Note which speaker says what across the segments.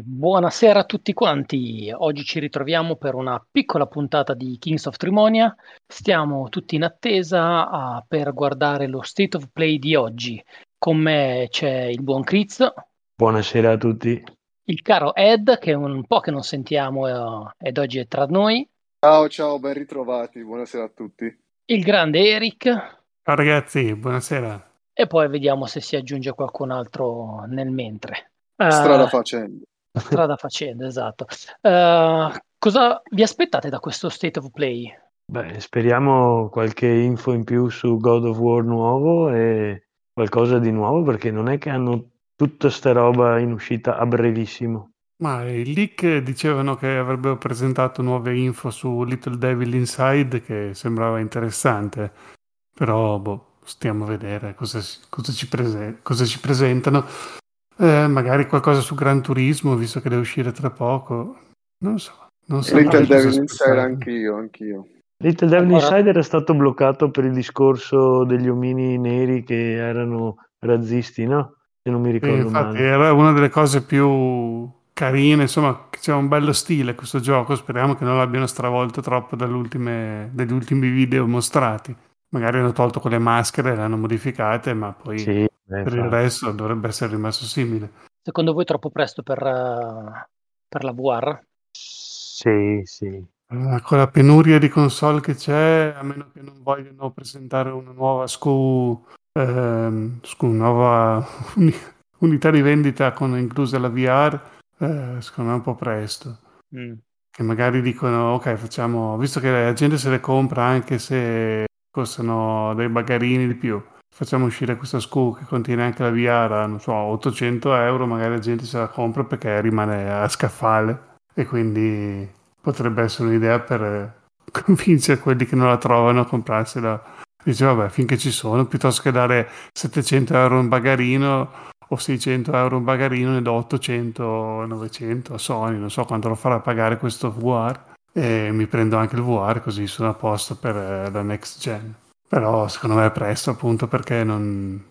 Speaker 1: buonasera a tutti quanti. Oggi ci ritroviamo per una piccola puntata di Kings of Trimonia. Stiamo tutti in attesa uh, per guardare lo State of Play di oggi. Con me c'è il buon Kriz.
Speaker 2: Buonasera a tutti.
Speaker 1: Il caro Ed, che è un po' che non sentiamo uh, ed oggi è tra noi.
Speaker 3: Ciao, ciao, ben ritrovati. Buonasera a tutti.
Speaker 1: Il grande Eric.
Speaker 4: Ciao ragazzi, buonasera.
Speaker 1: E poi vediamo se si aggiunge qualcun altro nel mentre.
Speaker 3: Strada facendo.
Speaker 1: Strada facendo, esatto. Uh, cosa vi aspettate da questo State of Play?
Speaker 2: Beh, speriamo qualche info in più su God of War nuovo e qualcosa di nuovo perché non è che hanno tutta sta roba in uscita a brevissimo.
Speaker 4: Ma i leak dicevano che avrebbero presentato nuove info su Little Devil Inside che sembrava interessante, però boh, stiamo a vedere cosa, cosa, ci, prese- cosa ci presentano. Eh, magari qualcosa su Gran Turismo, visto che deve uscire tra poco. Non so. Non so
Speaker 3: Little Devil Inside anch'io, anch'io.
Speaker 2: Little Devil Inside era stato bloccato per il discorso degli omini neri che erano razzisti, no? Se non mi ricordo
Speaker 4: sì, infatti,
Speaker 2: male.
Speaker 4: Era una delle cose più carine, insomma, c'è un bello stile questo gioco, speriamo che non l'abbiano stravolto troppo dagli ultimi video mostrati. Magari hanno tolto quelle maschere, le hanno modificate, ma poi sì, per il resto dovrebbe essere rimasto simile.
Speaker 1: Secondo voi è troppo presto per, uh, per la VR?
Speaker 2: Sì, sì.
Speaker 4: Uh, con la penuria di console che c'è, a meno che non vogliono presentare una nuova SKU, ehm, SKU nuova unità di vendita con inclusa la VR, eh, secondo me è un po' presto. Mm. Che magari dicono, ok, facciamo, visto che la gente se le compra anche se costano dei bagarini di più. Facciamo uscire questa SKU che contiene anche la VR non so, 800 euro, magari la gente se la compra perché rimane a scaffale e quindi potrebbe essere un'idea per convincere quelli che non la trovano a comprarsela. Dice vabbè, finché ci sono, piuttosto che dare 700 euro un bagarino o 600 euro un bagarino, ne do 800, 900 a Sony, non so quanto lo farà pagare questo VR e mi prendo anche il VR così sono a posto per eh, la next gen. Però secondo me è presto appunto perché non,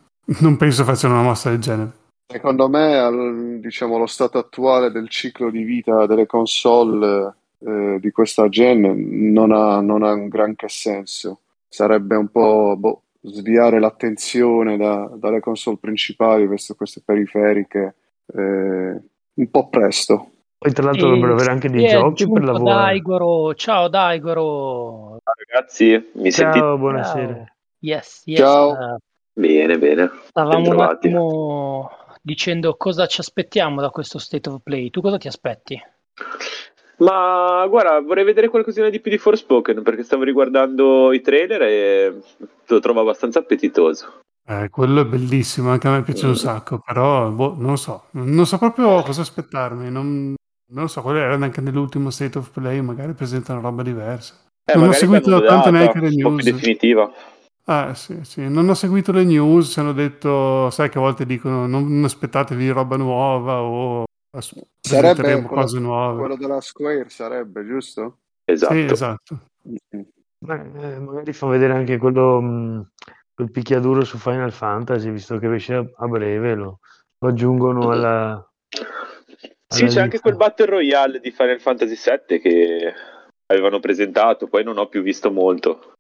Speaker 4: non penso facciano una mossa del genere.
Speaker 3: Secondo me, diciamo, lo stato attuale del ciclo di vita delle console eh, di questa gen non ha, non ha un granché senso. Sarebbe un po' boh, sviare l'attenzione da, dalle console principali verso queste periferiche eh, un po' presto.
Speaker 2: Poi tra l'altro dovrebbero avere anche dei giochi per lavorare.
Speaker 1: Daigoro. Ciao Daigoro.
Speaker 5: Ciao ragazzi, mi
Speaker 2: Ciao,
Speaker 5: sentite?
Speaker 2: buonasera.
Speaker 1: Yes, yes.
Speaker 3: Ciao.
Speaker 5: Bene, bene.
Speaker 1: Stavamo un attimo dicendo cosa ci aspettiamo da questo State of Play. Tu cosa ti aspetti?
Speaker 5: Ma guarda, vorrei vedere qualcosina di più di Forspoken perché stavo riguardando i trailer e lo trovo abbastanza appetitoso.
Speaker 4: Eh, quello è bellissimo, anche a me piace un sacco, però boh, non so, non so proprio cosa aspettarmi, non, non so, quello era anche nell'ultimo State of Play, magari presentano roba diversa.
Speaker 5: Eh,
Speaker 4: non ho seguito tanto neanche le news.
Speaker 5: definitiva.
Speaker 4: Ah, sì, sì, non ho seguito le news, ci hanno detto, sai che a volte dicono non aspettatevi roba nuova o
Speaker 3: sarebbe
Speaker 4: cose
Speaker 3: quello,
Speaker 4: nuove.
Speaker 3: Quello della Square sarebbe, giusto?
Speaker 5: Esatto.
Speaker 4: Sì, esatto.
Speaker 2: Beh, eh, magari fa vedere anche quello, mh, quel picchiaduro su Final Fantasy, visto che esce a, a breve, lo, lo aggiungono alla...
Speaker 5: Sì, c'è anche quel Battle Royale di Final Fantasy VII che avevano presentato, poi non ho più visto molto.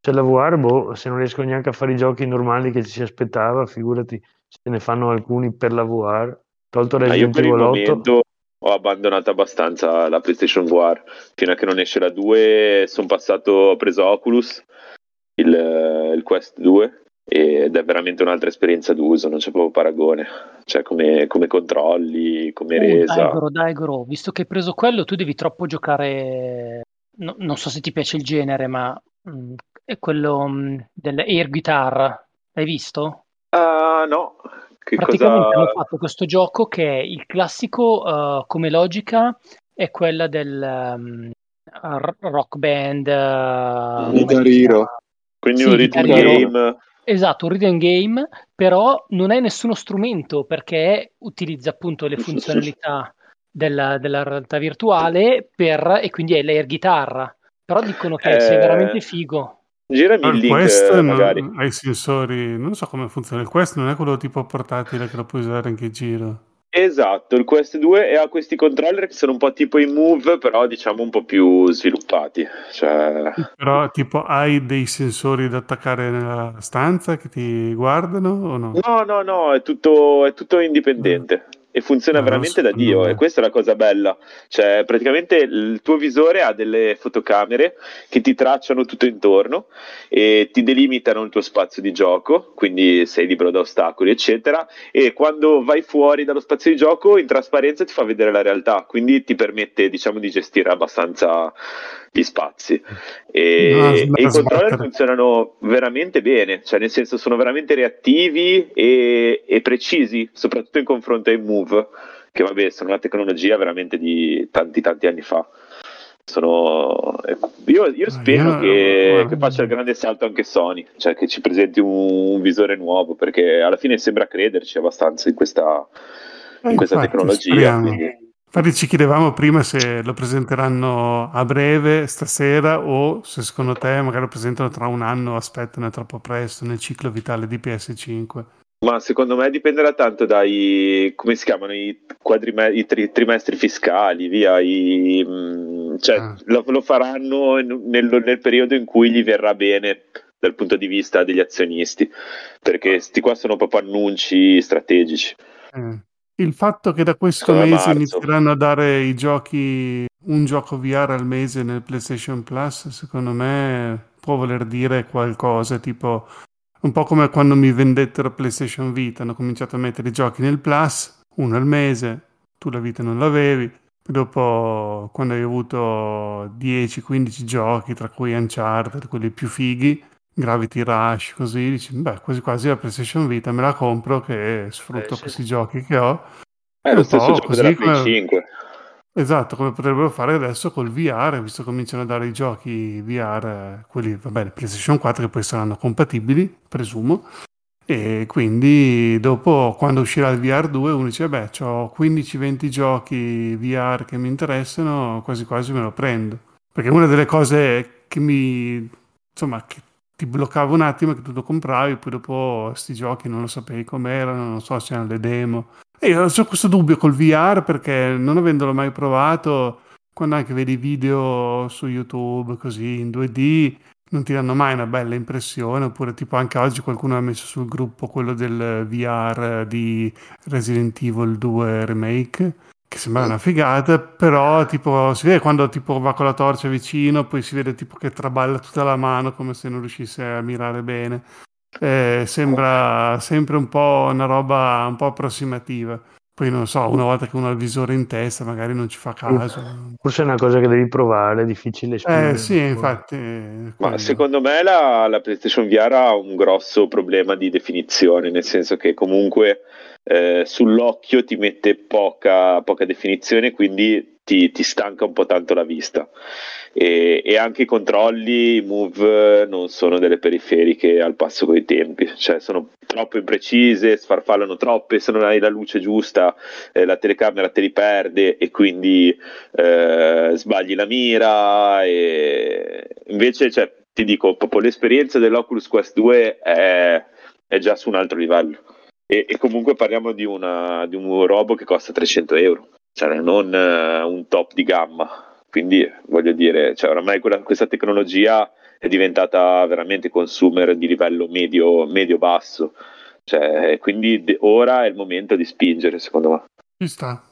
Speaker 2: C'è la VR, boh, se non riescono neanche a fare i giochi normali che ci si aspettava, figurati se ne fanno alcuni per la VR. Tolto
Speaker 5: Ah, io
Speaker 2: Resident
Speaker 5: per il
Speaker 2: Evil 8.
Speaker 5: momento ho abbandonato abbastanza la PlayStation VR. Fino a che non esce la 2 sono passato, ho preso Oculus, il, eh, il Quest 2 ed è veramente un'altra esperienza d'uso, non c'è proprio paragone. Cioè come, come controlli, come
Speaker 1: Uh,
Speaker 5: resa.
Speaker 1: Daigoro, Daigoro, visto che hai preso quello, tu devi troppo giocare. no- non so se ti piace il genere, ma mm, è quello mm, dell'air guitar. L'hai visto?
Speaker 5: Ah, no. Che
Speaker 1: Praticamente
Speaker 5: cosa...
Speaker 1: hanno fatto questo gioco che è il classico, uh, come logica, è quella del um, r- rock band. uh, come
Speaker 3: Guitar? Hero.
Speaker 5: Quindi
Speaker 1: Sì,
Speaker 5: un
Speaker 1: Hero.
Speaker 5: game.
Speaker 1: Esatto, un rhythm game, però non è nessuno strumento perché utilizza appunto le funzionalità della, della realtà virtuale per, e quindi è l'air guitar. Però dicono che
Speaker 5: Eh,
Speaker 1: sia veramente figo.
Speaker 5: Girami
Speaker 4: Ma
Speaker 5: il link,
Speaker 4: Quest
Speaker 5: eh,
Speaker 4: non-
Speaker 5: magari.
Speaker 4: ha i sensori, non so come funziona. Il Quest non è quello tipo portatile che lo puoi usare anche in giro.
Speaker 5: Esatto, il Quest 2 ha questi controller che sono un po' tipo i Move, però diciamo un po' più sviluppati. Cioè...
Speaker 4: Però tipo hai dei sensori da attaccare nella stanza che ti guardano o no?
Speaker 5: No, no, no, è tutto, è tutto indipendente. E funziona
Speaker 4: non
Speaker 5: veramente da Dio e questa è la cosa bella. Cioè praticamente il tuo visore ha delle fotocamere che ti tracciano tutto intorno e ti delimitano il tuo spazio di gioco quindi sei libero da ostacoli eccetera e quando vai fuori dallo spazio di gioco in trasparenza ti fa vedere la realtà quindi ti permette diciamo di gestire abbastanza gli spazi. E,
Speaker 4: No,
Speaker 5: e i controller funzionano veramente bene, cioè nel senso sono veramente reattivi e, e precisi, soprattutto in confronto ai Move, che vabbè sono una tecnologia veramente di tanti tanti anni fa. Sono... Io, io spero
Speaker 4: io-
Speaker 5: che, che faccia il grande salto anche Sony, cioè che ci presenti un, un visore nuovo, perché alla fine sembra crederci abbastanza in questa,
Speaker 4: Eh,
Speaker 5: in questa
Speaker 4: infatti,
Speaker 5: tecnologia.
Speaker 4: Infatti ci chiedevamo prima se lo presenteranno a breve, stasera, o se secondo te magari lo presentano tra un anno aspettano troppo presto nel ciclo vitale di PS5.
Speaker 5: Ma secondo me dipenderà tanto dai, come si chiamano, i, quadrime- i tri- trimestri fiscali, via, i, mm, cioè
Speaker 4: Ah.
Speaker 5: lo, lo faranno nel, nel periodo in cui gli verrà bene dal punto di vista degli azionisti, perché sti qua sono proprio annunci strategici.
Speaker 4: Eh, Il fatto che da questo
Speaker 5: Secondo me
Speaker 4: mese
Speaker 5: marzo.
Speaker 4: inizieranno a dare i giochi, un gioco VR al mese nel PlayStation Plus, secondo me può voler dire qualcosa, tipo un po' come quando mi vendettero PlayStation Vita, hanno cominciato a mettere i giochi nel Plus, uno al mese, tu la Vita non l'avevi, dopo quando hai avuto 10-15 giochi, tra cui Uncharted, quelli più fighi, Gravity Rush, così dici, beh, quasi quasi la PlayStation Vita me la compro che sfrutto
Speaker 5: Eh, sì.
Speaker 4: questi giochi che ho.
Speaker 5: È
Speaker 4: È
Speaker 5: lo stesso
Speaker 4: po'
Speaker 5: gioco
Speaker 4: così
Speaker 5: della Play
Speaker 4: come-
Speaker 5: 5.
Speaker 4: Esatto, come potrebbero fare adesso col VR, visto che cominciano a dare i giochi VR, eh, quelli, va bene, PlayStation 4 che poi saranno compatibili, presumo, e quindi dopo, quando uscirà il VR 2, uno dice, beh, ho 15-20 giochi VR che mi interessano, quasi quasi me lo prendo. Perché una delle cose che mi, insomma, che ti bloccava un attimo è che tu lo compravi, poi dopo sti giochi non lo sapevi com'erano, non so se erano le demo. E io ho questo dubbio col VR perché non avendolo mai provato, quando anche vedi video su YouTube così in 2D, non ti danno mai una bella impressione. Oppure, tipo, anche oggi qualcuno ha messo sul gruppo quello del VR di Resident Evil 2 Remake. Che sembra una figata, però tipo si vede quando tipo va con la torcia vicino, poi si vede tipo che traballa tutta la mano come se non riuscisse a mirare bene. Eh, sembra sempre un po' una roba un po' approssimativa. Poi non so, una volta che uno ha il visore in testa, magari non ci fa caso.
Speaker 2: Forse è una cosa che devi provare, è difficile spiegare.
Speaker 4: Eh sì, infatti. eh,
Speaker 5: Ma secondo me la, la PlayStation VR ha un grosso problema di definizione, nel senso che comunque eh, sull'occhio ti mette poca, poca definizione, quindi ti, ti stanca un po' tanto la vista. E, e anche i controlli, i move non sono delle periferiche al passo coi tempi, cioè sono troppo imprecise, sfarfallano troppe, se non hai la luce giusta eh, la telecamera te li perde e quindi eh, sbagli la mira. E invece cioè, ti dico proprio l'esperienza dell'Oculus Quest 2 è, è già su un altro livello. E, e comunque parliamo di, una, di un robo che costa 300 euro cioè non eh, un top di gamma quindi voglio dire cioè, oramai quella- questa tecnologia è diventata veramente consumer di livello medio, medio basso cioè, quindi de- ora è il momento di spingere secondo me
Speaker 4: Ci sta.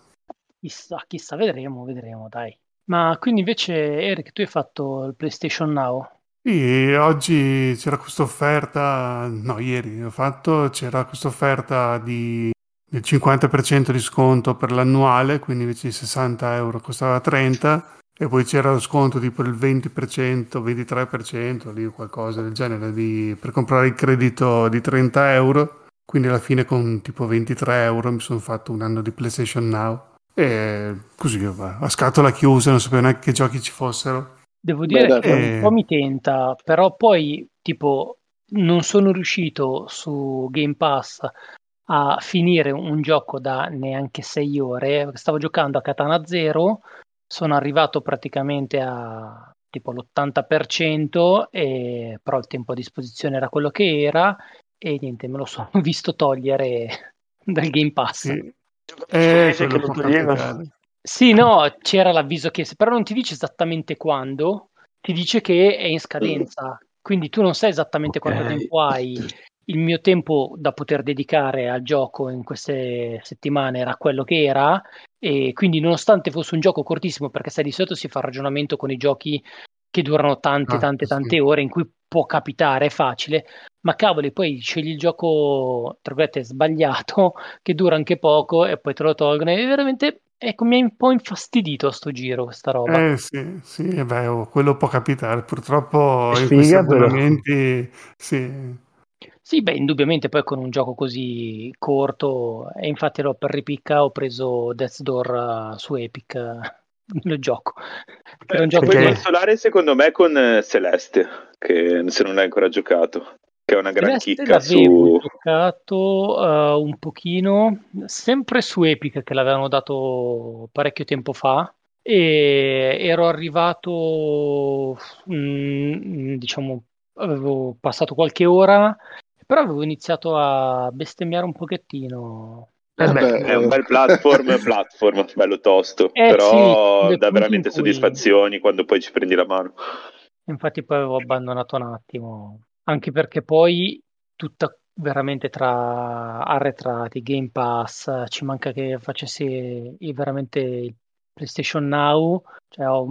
Speaker 1: Chissà, chissà, vedremo, vedremo, dai. Ma quindi invece, Eric, tu hai fatto il PlayStation Now?
Speaker 4: Sì, oggi c'era questa offerta, no, ieri ho fatto, c'era questa offerta di del 50% di sconto per l'annuale, quindi invece di 60 euro costava 30 e poi c'era lo sconto tipo il 20%, 23%, lì qualcosa del genere di- per comprare il credito di 30 euro. Quindi alla fine con tipo 23 euro mi sono fatto un anno di PlayStation Now. E così, a scatola chiusa, non sapevo neanche che giochi ci fossero.
Speaker 1: Devo dire
Speaker 3: dai,
Speaker 1: che
Speaker 4: eh.
Speaker 1: un po' mi tenta, però poi, tipo, non sono riuscito su Game Pass a finire un gioco da neanche 6 ore. Stavo giocando a Katana Zero, sono arrivato praticamente a tipo l'80%, e, però il tempo a disposizione era quello che era e niente, me lo sono visto togliere dal Game Pass.
Speaker 4: Sì. Eh,
Speaker 2: Sì, che lo
Speaker 1: no, c'era l'avviso che, però non ti dice esattamente quando, ti dice che è in scadenza, quindi tu non sai esattamente quanto
Speaker 2: Ok.
Speaker 1: tempo hai. Il mio tempo da poter dedicare al gioco in queste settimane era quello che era, e quindi nonostante fosse un gioco cortissimo, perché sai di solito si fa ragionamento con i giochi che durano tante,
Speaker 4: Ah,
Speaker 1: tante,
Speaker 4: sì.
Speaker 1: tante ore, in cui può capitare, è facile, ma cavoli, poi scegli il gioco, tra virgolette, sbagliato, che dura anche poco e poi te lo tolgono. E veramente ecco, mi ha un po' infastidito sto giro, questa roba.
Speaker 4: Eh sì, sì, eh beh, oh, quello può capitare. Purtroppo
Speaker 2: È
Speaker 4: in questi
Speaker 2: sfiga, però.
Speaker 4: abbonamenti, sì,
Speaker 1: Sì, beh, indubbiamente poi con un gioco così corto, e infatti ero per ripicca, ho preso Death's Door eh, su Epic, eh, lo gioco. Che era un
Speaker 5: Beh,
Speaker 1: gioco
Speaker 5: puoi consolare secondo me con eh, Celeste, che se non l'hai ancora giocato, che è una gran
Speaker 1: Celeste
Speaker 5: chicca su...
Speaker 1: giocato eh, un pochino, sempre su Epic che l'avevano dato parecchio tempo fa e ero arrivato, mm, diciamo, avevo passato qualche ora, però avevo iniziato a bestemmiare un pochettino.
Speaker 2: Eh beh,
Speaker 3: Vabbè,
Speaker 5: È un
Speaker 3: eh,
Speaker 5: bel platform, platform, bello tosto,
Speaker 1: Eh,
Speaker 5: però
Speaker 1: sì,
Speaker 5: dà veramente
Speaker 1: in cui-
Speaker 5: soddisfazioni quando poi ci prendi la mano.
Speaker 1: Infatti poi avevo abbandonato un attimo, anche perché poi tutta veramente tra arretrati, Game Pass, ci manca che facessi veramente il PlayStation Now, cioè ho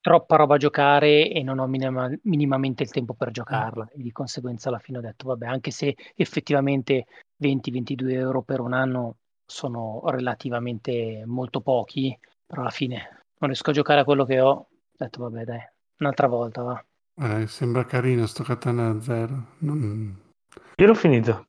Speaker 1: troppa roba a giocare e non ho minima- minimamente il tempo per giocarla e di conseguenza alla fine ho detto vabbè, anche se effettivamente 20-22 euro per un anno sono relativamente molto pochi, però alla fine non riesco a giocare a quello che ho, ho detto vabbè dai, un'altra volta va.
Speaker 4: eh, sembra carino sto Katana Zero. Non-
Speaker 2: io l'ho finito.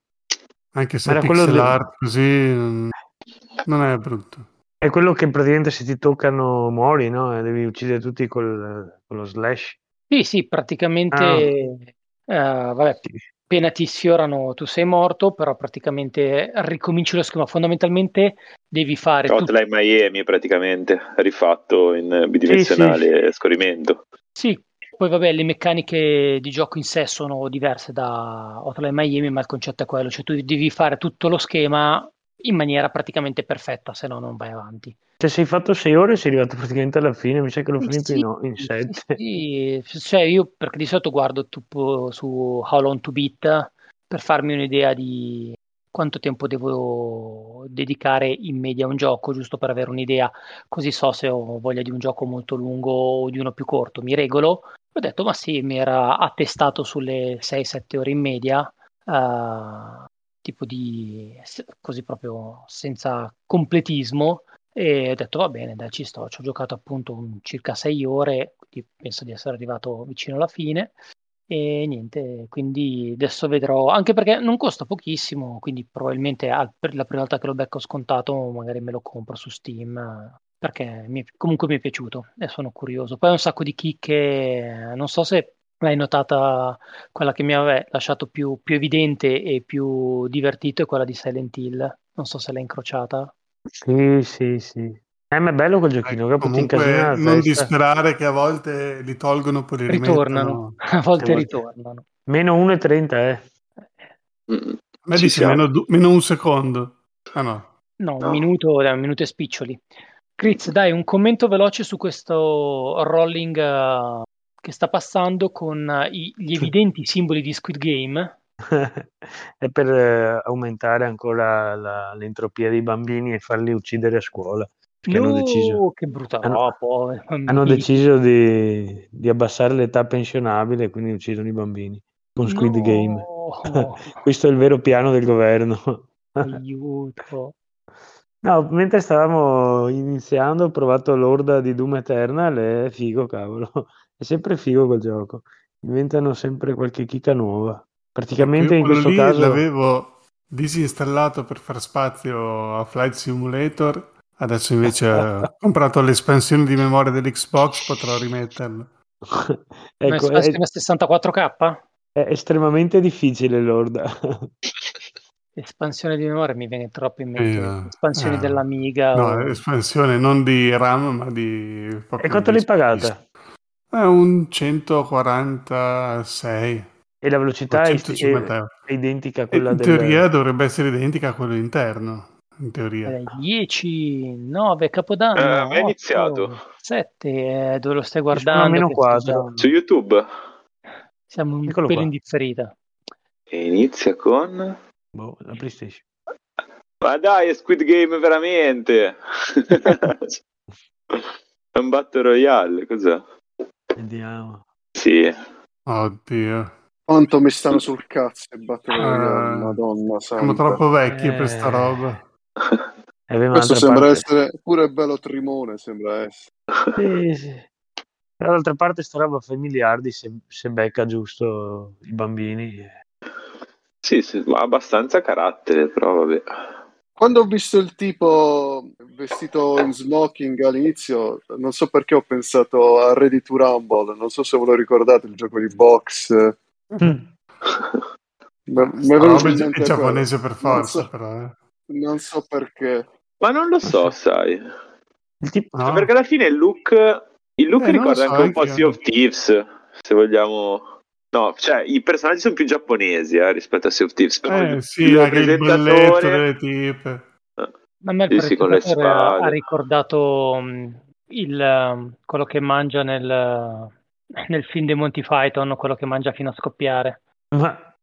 Speaker 4: Anche se
Speaker 2: Era
Speaker 4: pixel
Speaker 2: del-
Speaker 4: art così, non è brutto.
Speaker 2: È quello che praticamente se ti toccano muori, no? E devi uccidere tutti col, con lo slash.
Speaker 1: Sì, sì, praticamente, eh, vabbè, appena ti sfiorano tu sei morto, però praticamente ricominci lo schema. Fondamentalmente devi fare tutto.
Speaker 5: Hotline Miami praticamente, rifatto in bidimensionale scorrimento.
Speaker 1: Sì, poi vabbè, le meccaniche di gioco in sé sono diverse da Hotline Miami, ma il concetto è quello, cioè tu devi fare tutto lo schema in maniera praticamente perfetta, se no non vai avanti.
Speaker 2: Se sei fatto 6 ore sei arrivato praticamente alla fine, mi sa che l'ho finito
Speaker 1: Sì,
Speaker 2: in, o- in
Speaker 1: sì,
Speaker 2: 7.
Speaker 1: sì, cioè io perché di solito guardo tipo su How Long to Beat per farmi un'idea di quanto tempo devo dedicare in media a un gioco, giusto per avere un'idea, così so se ho voglia di un gioco molto lungo o di uno più corto. Mi regolo. Ho detto, ma sì, mi era attestato sulle 6-7 ore in media, eh, tipo di così proprio senza completismo. E ho detto va bene, dai, ci sto. Ci ho giocato appunto un circa 6 ore, quindi penso di essere arrivato vicino alla fine. E niente, quindi adesso vedrò, anche perché non costa pochissimo, quindi probabilmente al- per la prima volta che lo becco scontato, magari me lo compro su Steam, perché mi- comunque mi è piaciuto e sono curioso. Poi ha un sacco di chicche, non so se l'hai notata, quella che mi aveva lasciato più, più evidente e più divertito è quella di Silent Hill, non so se l'hai incrociata.
Speaker 2: Sì, sì, sì. Eh, ma è bello quel giochino, incasina
Speaker 4: Comunque non disperare che a volte li tolgono poi li
Speaker 1: Ritornano,
Speaker 4: rimettono.
Speaker 1: a volte ritornano.
Speaker 2: Meno 1,30, eh.
Speaker 5: Mm.
Speaker 4: A me
Speaker 5: Ci
Speaker 4: dice
Speaker 5: siamo.
Speaker 4: meno, du- meno un secondo. Ah no.
Speaker 1: No, un
Speaker 5: No.
Speaker 1: minuto, dai, un minuto e spiccioli. Critz, dai, un commento veloce su questo rolling eh, che sta passando con eh, i- gli evidenti simboli di Squid Game.
Speaker 2: è per eh, aumentare ancora la- l'entropia dei bambini e farli uccidere a scuola. Perché hanno
Speaker 1: No,
Speaker 2: deciso,
Speaker 1: che brutta
Speaker 2: hanno-
Speaker 1: roba. eh,
Speaker 2: hanno deciso di, di abbassare l'età pensionabile e quindi uccidono i bambini con Squid
Speaker 1: No,
Speaker 2: Game. Questo è il vero piano del governo.
Speaker 1: aiuto.
Speaker 2: No, mentre stavamo iniziando, ho provato l'orda di Doom Eternal e è figo, cavolo. È sempre figo quel gioco. Inventano sempre qualche chicca nuova. Praticamente in
Speaker 4: quello
Speaker 2: questo
Speaker 4: lì
Speaker 2: caso...
Speaker 4: l'avevo disinstallato per far spazio a Flight Simulator. Adesso invece ho comprato l'espansione di memoria dell'Xbox, potrò rimetterlo.
Speaker 2: Ecco, è,
Speaker 1: espansione a 64k?
Speaker 2: è estremamente difficile l'orda.
Speaker 1: Espansione di memoria mi viene troppo in mente.
Speaker 4: Eh,
Speaker 1: Espansioni
Speaker 4: eh.
Speaker 1: dell'Amiga.
Speaker 4: No,
Speaker 1: o-
Speaker 4: espansione non di RAM, ma di...
Speaker 2: E quanto l'hai pagata?
Speaker 4: È un 146.
Speaker 2: E la velocità è,
Speaker 4: 150 euro.
Speaker 2: è identica a quella
Speaker 4: in
Speaker 2: del...
Speaker 4: teoria dovrebbe essere identica a quello interno. in teoria.
Speaker 1: Eh, 10, 9, Capodanno.
Speaker 5: Eh, è
Speaker 1: 8,
Speaker 5: iniziato.
Speaker 1: 7, eh, dove lo stai guardando?
Speaker 2: almeno
Speaker 1: che
Speaker 2: quattro.
Speaker 1: sto già-
Speaker 5: Su YouTube
Speaker 1: Siamo un
Speaker 2: Eccolo qua.
Speaker 1: in differita.
Speaker 5: e inizia con...
Speaker 2: Boh, la PlayStation.
Speaker 5: Ma dai, è Squid Game veramente! è un Battle Royale, cos'è?
Speaker 2: Vediamo.
Speaker 5: Sì,
Speaker 4: Oddio.
Speaker 3: Quanto mi stanno sul cazzo i Battle Royale,
Speaker 4: Eh,
Speaker 3: madonna
Speaker 4: Siamo troppo vecchi
Speaker 2: Eh.
Speaker 4: per sta roba.
Speaker 2: E aveva
Speaker 3: Questo sembra
Speaker 2: parte.
Speaker 3: essere pure bello trimone, sembra essere.
Speaker 2: Sì, sì. Dall'altra parte sta roba fa i miliardi se, se becca giusto i bambini.
Speaker 5: sì, sì, ma abbastanza carattere, però vabbè.
Speaker 3: Quando ho visto il tipo vestito in smoking all'inizio, non so perché ho pensato a Ready to Rumble, non so se ve lo ricordate, il gioco di box.
Speaker 2: Mm.
Speaker 3: Ma-
Speaker 4: roba
Speaker 3: in
Speaker 4: è, giapponese per
Speaker 3: Non
Speaker 4: forza,
Speaker 3: so,
Speaker 4: però. Eh.
Speaker 3: non so perché.
Speaker 5: Ma non lo so, sai.
Speaker 2: Il tipo-
Speaker 4: No?
Speaker 5: Perché alla fine il look, il look
Speaker 4: Eh, non
Speaker 5: ricorda
Speaker 4: so,
Speaker 5: anche un po' Sea of Thieves, se vogliamo. No, cioè i personaggi sono più giapponesi eh, rispetto a Sea of Thieves. Però
Speaker 4: Eh
Speaker 5: il,
Speaker 4: sì,
Speaker 5: il
Speaker 4: anche il balletto
Speaker 5: presentatore.
Speaker 4: delle tipe.
Speaker 1: A me il
Speaker 5: Sì, sì,
Speaker 1: ha, ricordato mh, il, um, quello che mangia nel, nel film dei Monty Python, quello che mangia fino a scoppiare.
Speaker 2: Ma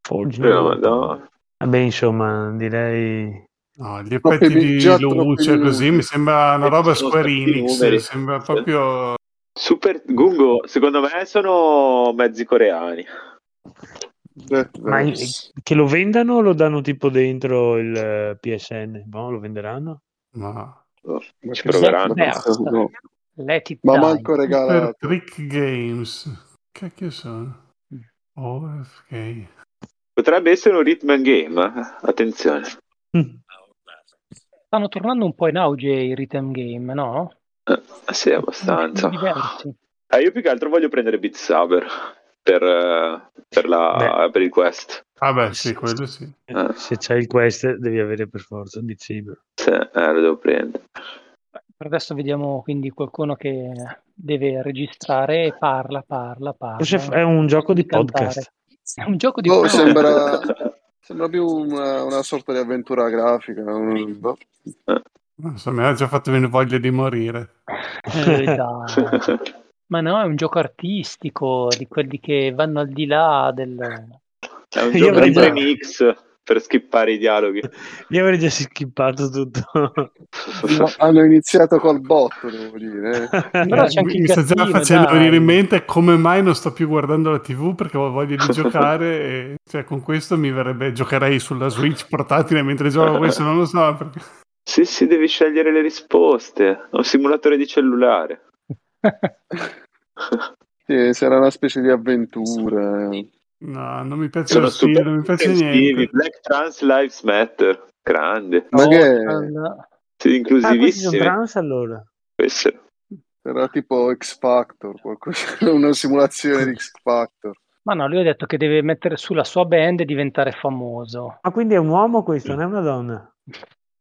Speaker 2: Forge
Speaker 5: Eh,
Speaker 2: no.
Speaker 5: no.
Speaker 2: Vabbè, insomma, direi
Speaker 4: No, gli effetti di luce così mi sembra una roba Square Enix, sembra proprio...
Speaker 5: Super Gungo, secondo me sono mezzi coreani.
Speaker 2: ma in-
Speaker 3: Deathverse.
Speaker 2: che lo vendano o lo danno tipo dentro il eh, PSN? Boh, lo venderanno?
Speaker 4: Ma...
Speaker 3: Ma
Speaker 5: Ci
Speaker 3: che
Speaker 5: proveranno.
Speaker 3: no.
Speaker 1: Let it
Speaker 3: Ma
Speaker 1: die.
Speaker 3: manco
Speaker 4: Super
Speaker 3: regalato.
Speaker 4: Trick Games. Che cacchio sono? OFK.
Speaker 5: Potrebbe essere un rhythm and game, eh. attenzione.
Speaker 2: Mm.
Speaker 1: Stanno tornando un po' in auge i rhythm game, no?
Speaker 5: Eh, sì, abbastanza. Eh, io più che altro voglio prendere Beat Saber per, eh, per, la, per il quest.
Speaker 4: Ah beh, sì, quello sì.
Speaker 5: Eh.
Speaker 2: Se c'hai il quest devi avere per forza Beat Saber.
Speaker 5: Sì, eh, lo devo prendere.
Speaker 1: Per adesso vediamo quindi qualcuno che deve registrare e parla, parla, parla.
Speaker 2: Forse è un gioco di
Speaker 1: Cantare.
Speaker 2: podcast.
Speaker 1: È un gioco di
Speaker 3: Boh,
Speaker 1: podcast.
Speaker 3: sembra, sembra più una, una sorta di avventura grafica. un- boh.
Speaker 4: Non so, mi ha già fatto venire voglia di morire.
Speaker 1: Eh, dai. Ma no, è un gioco artistico, di quelli che vanno al di là del...
Speaker 5: È un
Speaker 2: Io
Speaker 5: gioco
Speaker 2: avrei
Speaker 5: di
Speaker 2: già-
Speaker 5: remix per skippare i dialoghi.
Speaker 2: Io avrei già skippato tutto.
Speaker 3: No, hanno iniziato col botto, devo dire. eh.
Speaker 1: Però c'è anche
Speaker 4: mi sta già facendo
Speaker 1: dai.
Speaker 4: venire in mente come mai non sto più guardando la TV perché ho voglia di giocare e cioè, con questo mi verrebbe giocherei sulla Switch portatile mentre gioco questo non lo so perché...
Speaker 5: Sì, sì, devi scegliere le risposte. È un simulatore di cellulare.
Speaker 3: Sì, sarà una specie di avventura.
Speaker 4: no non mi piace
Speaker 5: Sono
Speaker 4: lo stile
Speaker 5: super
Speaker 4: non mi piace niente
Speaker 5: Black Trans Lives Matter. Grande.
Speaker 3: Ma che
Speaker 1: Social.
Speaker 5: Sì,
Speaker 2: Ah, questi sono
Speaker 5: inclusivissimi.
Speaker 2: trans allora.
Speaker 5: Questi.
Speaker 3: sarà tipo X Factor, qualcosa, una simulazione di X Factor.
Speaker 1: Ma no, lui ha detto che deve mettere su la sua band e diventare famoso.
Speaker 2: Ma quindi è un uomo questo, non è una donna?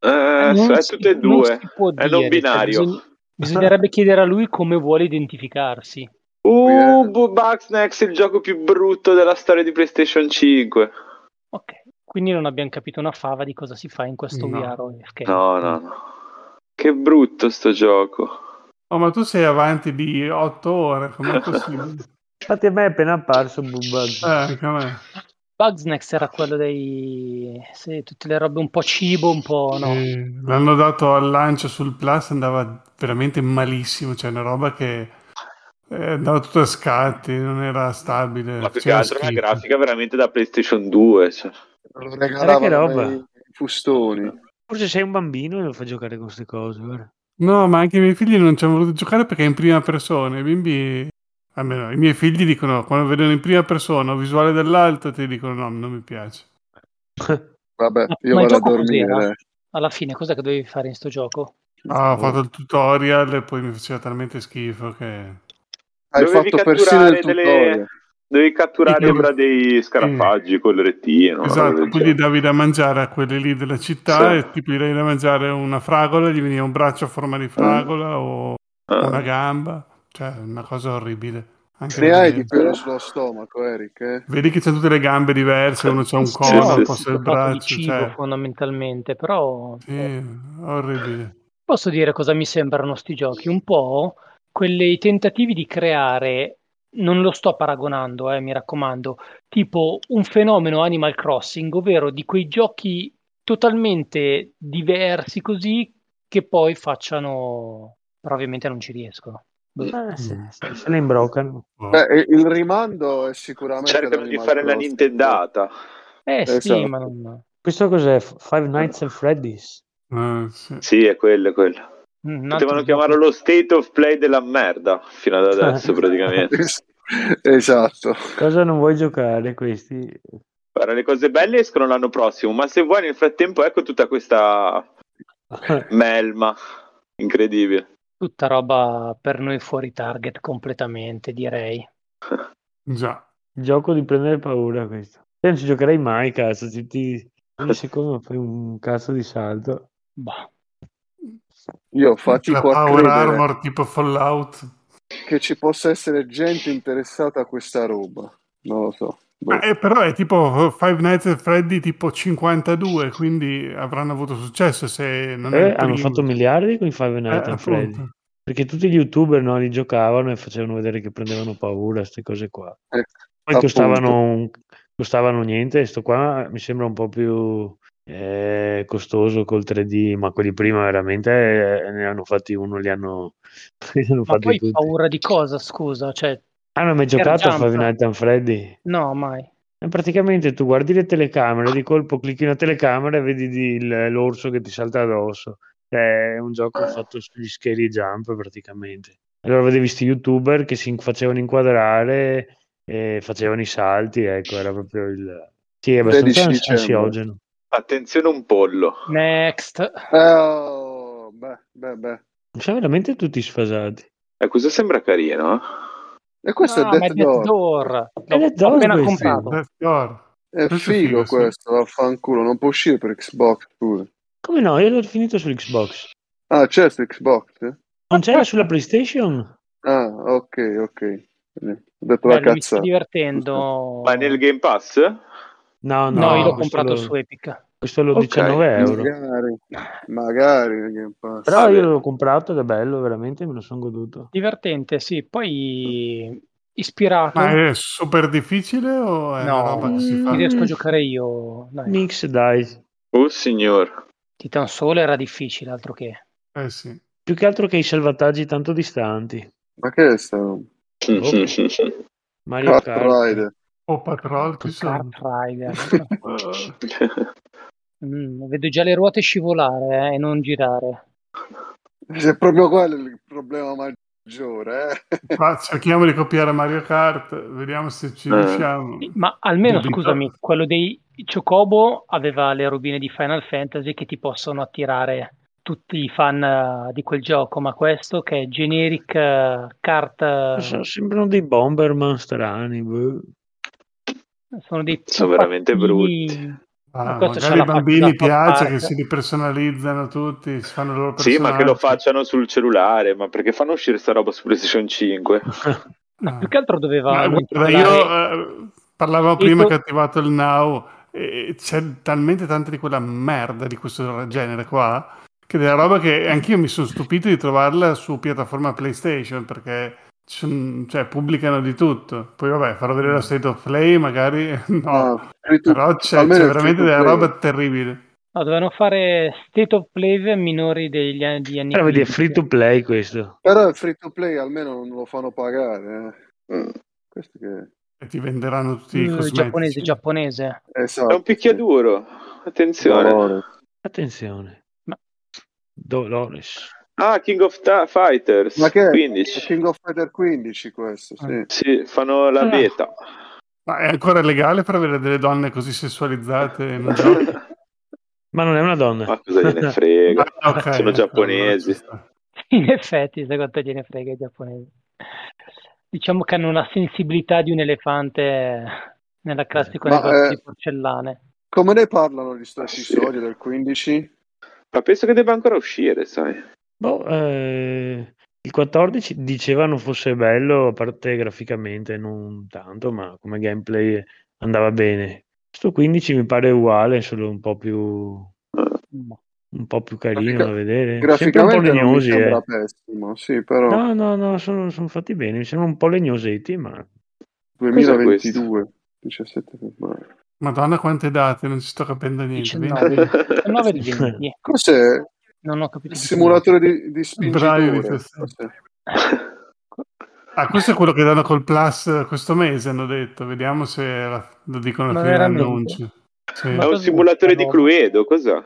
Speaker 5: Eh,
Speaker 1: Non
Speaker 5: è
Speaker 1: si-
Speaker 5: tutte e
Speaker 1: non
Speaker 5: due. È
Speaker 1: dire,
Speaker 5: non
Speaker 1: cioè,
Speaker 5: binario.
Speaker 1: bisogna- bisognerebbe chiedere a lui come vuole identificarsi.
Speaker 5: Uh, Bu- Bugsnax, il gioco più brutto della storia di PlayStation 5.
Speaker 1: Ok, quindi non abbiamo capito una fava di cosa si fa in questo
Speaker 4: No.
Speaker 1: VR OFK.
Speaker 5: No, no, no. Che brutto sto gioco.
Speaker 4: oh ma tu sei avanti di 8 ore com'è possibile?
Speaker 2: Infatti a me è appena apparso Bubag.
Speaker 4: eh, anche a me
Speaker 1: Bugsnax era quello dei... sì, tutte le robe un po' cibo, un po' no.
Speaker 4: Sì, l'hanno dato al lancio sul Plus andava veramente malissimo cioè una roba che eh, andava tutto a scatti non era stabile
Speaker 5: Ma più che altro una
Speaker 4: schifo.
Speaker 5: grafica veramente da PlayStation 2. Cioè.
Speaker 3: Lo
Speaker 2: che
Speaker 3: regalavano
Speaker 2: roba.
Speaker 3: nei fustoni.
Speaker 2: Forse sei un bambino e lo fai giocare con queste cose, guarda.
Speaker 4: No, ma anche i miei figli non ci hanno voluto giocare perché è in prima persona. I bimbi, almeno i miei figli dicono quando vedono in prima persona o visuale dell'alto, ti dicono no, non mi piace.
Speaker 3: Vabbè, io
Speaker 1: ma
Speaker 3: vado a dormire.
Speaker 1: cos'era? Alla fine cosa che dovevi fare in sto gioco?
Speaker 4: Ah, ho fatto il tutorial e poi mi faceva talmente schifo che...
Speaker 3: Hai
Speaker 5: Dovevi
Speaker 3: fatto persino il
Speaker 5: catturare
Speaker 3: tutorial.
Speaker 5: delle... Devi catturare ora dei scarafaggi con il rettino. una roba
Speaker 4: Esatto,
Speaker 5: del
Speaker 4: poi gli
Speaker 5: genere.
Speaker 4: davi da mangiare a quelli lì della città
Speaker 5: Sì.
Speaker 4: e tipo gli davi da mangiare una fragola, gli veniva un braccio a forma di fragola o
Speaker 5: Ah.
Speaker 4: una gamba, cioè una cosa orribile. Anche
Speaker 3: Ne hai di pelo sullo stomaco, Eric, eh?
Speaker 4: Vedi che c'ha tutte le gambe diverse, uno c'ha un collo del
Speaker 1: fatto di
Speaker 4: braccio.
Speaker 1: cibo
Speaker 4: Cioè,
Speaker 1: fondamentalmente, però
Speaker 4: sì, orribile.
Speaker 1: posso dire cosa mi sembrano sti giochi? Un po' quelli tentativi di creare, non lo sto paragonando, eh, mi raccomando, tipo un fenomeno Animal Crossing, ovvero di quei giochi totalmente diversi così che poi facciano, però ovviamente non ci riescono. Boh.
Speaker 2: Eh, se, se- imbroccano.
Speaker 4: Boh.
Speaker 3: Beh, il rimando è sicuramente
Speaker 5: Cercano di fare la. Nintendata.
Speaker 1: Eh sì,
Speaker 3: Esatto.
Speaker 1: ma non...
Speaker 2: Questo cos'è? Five Nights at Freddy's?
Speaker 4: Eh, sì.
Speaker 5: Sì, è quello, è quello.
Speaker 1: altro
Speaker 5: Potevano chiamarlo lo state of play della merda fino ad adesso, praticamente.
Speaker 3: Esatto.
Speaker 2: Cosa non vuoi giocare questi?
Speaker 5: Guarda, le cose belle escono l'anno prossimo, ma se vuoi nel frattempo ecco tutta questa melma incredibile.
Speaker 1: Tutta roba per noi fuori target completamente, direi.
Speaker 4: Già.
Speaker 2: Gioco di prendere paura questo. Io non ci giocherei mai, cazzo. Ti, ti... ogni secondo fai un cazzo di salto.
Speaker 1: Boh.
Speaker 3: Io fatico
Speaker 4: La
Speaker 3: a
Speaker 4: Power
Speaker 3: credere
Speaker 4: Armor tipo Fallout.
Speaker 3: che ci possa essere gente interessata a questa roba. Non lo so. Boh.
Speaker 4: Ma è- però è tipo Five Nights at Freddy tipo 52, quindi avranno avuto successo se non
Speaker 2: Eh, hanno fatto miliardi con i Five
Speaker 4: Eh,
Speaker 2: Nights at Freddy.
Speaker 4: appunto.
Speaker 2: Perché tutti gli youtuber no, li giocavano e facevano vedere che prendevano paura, queste cose qua.
Speaker 3: Eh,
Speaker 2: Poi costavano, costavano niente, e sto qua mi sembra un po' più eh, costoso col 3D, ma quelli prima veramente eh, ne hanno fatti uno, li hanno, li hanno
Speaker 1: Ma
Speaker 2: fatti
Speaker 1: poi
Speaker 2: tutti.
Speaker 1: paura di cosa, scusa? Cioè,
Speaker 2: Hanno mai giocato a. Five Nights at Freddy?
Speaker 1: no, mai.
Speaker 2: E praticamente tu guardi le telecamere, di colpo clicchi una telecamera e vedi di- il- l'orso che ti salta addosso. È un gioco fatto sugli scary jump praticamente. Allora vedevi questi youtuber che si facevano inquadrare e facevano i salti, ecco, era proprio il... Sì, è abbastanza
Speaker 3: 13
Speaker 2: ans-
Speaker 3: dicembre.
Speaker 2: ansiogeno.
Speaker 5: Attenzione un pollo.
Speaker 1: Next.
Speaker 3: Eh, oh, beh, beh, beh.
Speaker 2: Sono veramente tutti sfasati.
Speaker 5: Eh, questo sembra carino. eh.
Speaker 3: E questo
Speaker 1: Ah,
Speaker 3: è Death
Speaker 1: Death
Speaker 3: Door.
Speaker 1: Door.
Speaker 2: È Death Door
Speaker 1: appena
Speaker 2: questo.
Speaker 1: comprato.
Speaker 4: Death Door.
Speaker 3: È
Speaker 4: Questo è
Speaker 3: figo
Speaker 4: sì.
Speaker 3: questo, vaffanculo. Non può uscire per Xbox pure.
Speaker 2: Come no? Io l'ho finito su Xbox.
Speaker 3: Ah, c'è su Xbox? eh?
Speaker 2: Non c'era sulla PlayStation?
Speaker 3: Ah, ok, ok. Ho detto la
Speaker 1: Bello, mi sto
Speaker 3: cazzata.
Speaker 1: divertendo.
Speaker 5: Ma nel Game Pass?
Speaker 2: No, no,
Speaker 1: No, io l'ho comprato
Speaker 2: lo-
Speaker 1: su Epic.
Speaker 2: Questo l'ho
Speaker 5: Ok.
Speaker 2: 19 euro.
Speaker 3: Magari, magari.
Speaker 2: Però io l'ho comprato ed è bello, veramente me lo sono goduto.
Speaker 1: Divertente, sì. Poi ispirato.
Speaker 4: Ma è super difficile o è
Speaker 1: No,
Speaker 4: una roba che si fa?
Speaker 1: Riesco a giocare io. Dai.
Speaker 2: Mix, dai.
Speaker 5: Oh signor.
Speaker 1: Titan Soul era difficile, altro che.
Speaker 4: Eh sì.
Speaker 2: Più che altro che i salvataggi tanto distanti.
Speaker 3: Ma che è sta?
Speaker 2: Mario
Speaker 3: Kart
Speaker 2: Kart.
Speaker 3: Rider.
Speaker 4: O Patrol ci sono.
Speaker 1: Kart Rider. Mm, vedo già le ruote scivolare eh, e non girare.
Speaker 3: Se proprio quello è il problema maggiore, eh.
Speaker 4: Qua cerchiamo di copiare Mario Kart, vediamo se ci
Speaker 5: Eh.
Speaker 4: riusciamo.
Speaker 1: Ma almeno,
Speaker 4: Dubito.
Speaker 1: scusami, quello dei Chocobo aveva le robine di Final Fantasy che ti possono attirare tutti i fan eh, di quel gioco, ma questo che è generic eh, kart eh,
Speaker 2: So- Sembrano dei Bomberman strani. boh.
Speaker 1: sono dei
Speaker 5: Sono veramente
Speaker 1: pupazzini.
Speaker 4: Ah, magari ai bambini piace che si ripersonalizzano tutti, si fanno loro
Speaker 5: Sì, ma che lo facciano sul cellulare, ma perché fanno uscire sta roba su PlayStation 5?
Speaker 1: No,
Speaker 4: Ah.
Speaker 1: più che altro doveva
Speaker 4: Ma io eh, parlavo prima
Speaker 1: Io-
Speaker 4: che ho attivato il Now e c'è talmente tanta di quella merda di questo genere qua che della roba che anch'io mi sono stupito di trovarla su piattaforma PlayStation perché cioè, pubblicano di tutto. Poi vabbè, farò vedere la State of Play, magari no.
Speaker 3: To-
Speaker 4: Però c'è,
Speaker 3: almeno
Speaker 4: c'è
Speaker 3: il
Speaker 4: veramente della
Speaker 3: play.
Speaker 4: roba terribile.
Speaker 1: no, dovevano fare State of Play minori degli anni di anni
Speaker 2: Però vedi, è
Speaker 1: 15.
Speaker 2: free to play questo.
Speaker 3: Però il free to play almeno non lo fanno pagare. eh.
Speaker 5: Mm.
Speaker 3: Questo che...
Speaker 4: E ti venderanno tutti i
Speaker 1: Mm,
Speaker 4: cosmetici.
Speaker 1: giapponese, giapponese.
Speaker 3: Esatto.
Speaker 5: È un picchiaduro. Attenzione.
Speaker 3: Valore.
Speaker 2: Attenzione.
Speaker 1: Ma-
Speaker 2: Dolores.
Speaker 5: Ah, King of Ta- Fighters
Speaker 3: Ma che è?
Speaker 5: 15.
Speaker 3: È King of Fighter 15 questo, sì.
Speaker 1: Ah.
Speaker 5: Sì, fanno la
Speaker 2: Ah.
Speaker 5: beta.
Speaker 4: Ma è ancora legale per avere delle donne così sessualizzate in un gioco?
Speaker 2: Ma non è una donna.
Speaker 5: Ma cosa gliene frega?
Speaker 4: Ah, ok,
Speaker 5: Sono giapponesi.
Speaker 4: sta.
Speaker 1: In effetti, sai quanto gliene frega i giapponesi. Diciamo che hanno la sensibilità di un elefante nella classico
Speaker 3: Ma,
Speaker 1: negozio
Speaker 3: eh,
Speaker 1: di porcellane.
Speaker 3: Come ne parlano di sto episodio del 15?
Speaker 5: Ma penso che debba ancora uscire, sai.
Speaker 2: Boh, eh, Il 14 dicevano fosse bello, a parte graficamente non tanto, ma come gameplay andava bene. Questo 15 mi pare uguale, solo un po' più un po' più carino
Speaker 3: Grafica-
Speaker 2: da vedere. Sempre un po'
Speaker 3: Graficamente non mi
Speaker 2: legnosi,
Speaker 3: sembra
Speaker 2: eh.
Speaker 3: pessimo, sì, però
Speaker 2: No, no, no, sono, sono fatti bene, mi sembrano un po' legnosetti, ma
Speaker 3: 2022, 17 febbraio.
Speaker 4: Madonna quante date, non ci sto capendo niente.
Speaker 1: 19, 19 di 20.
Speaker 3: Cos'è?
Speaker 1: Non ho capito.
Speaker 3: Il simulatore di, di. Cos'è?
Speaker 4: Ah, questo è quello che danno col Plus questo mese, hanno detto. Vediamo se la- lo dicono alla fine dell'annuncio. Sì.
Speaker 1: Ma
Speaker 5: È un simulatore di? Cluedo, cos'è?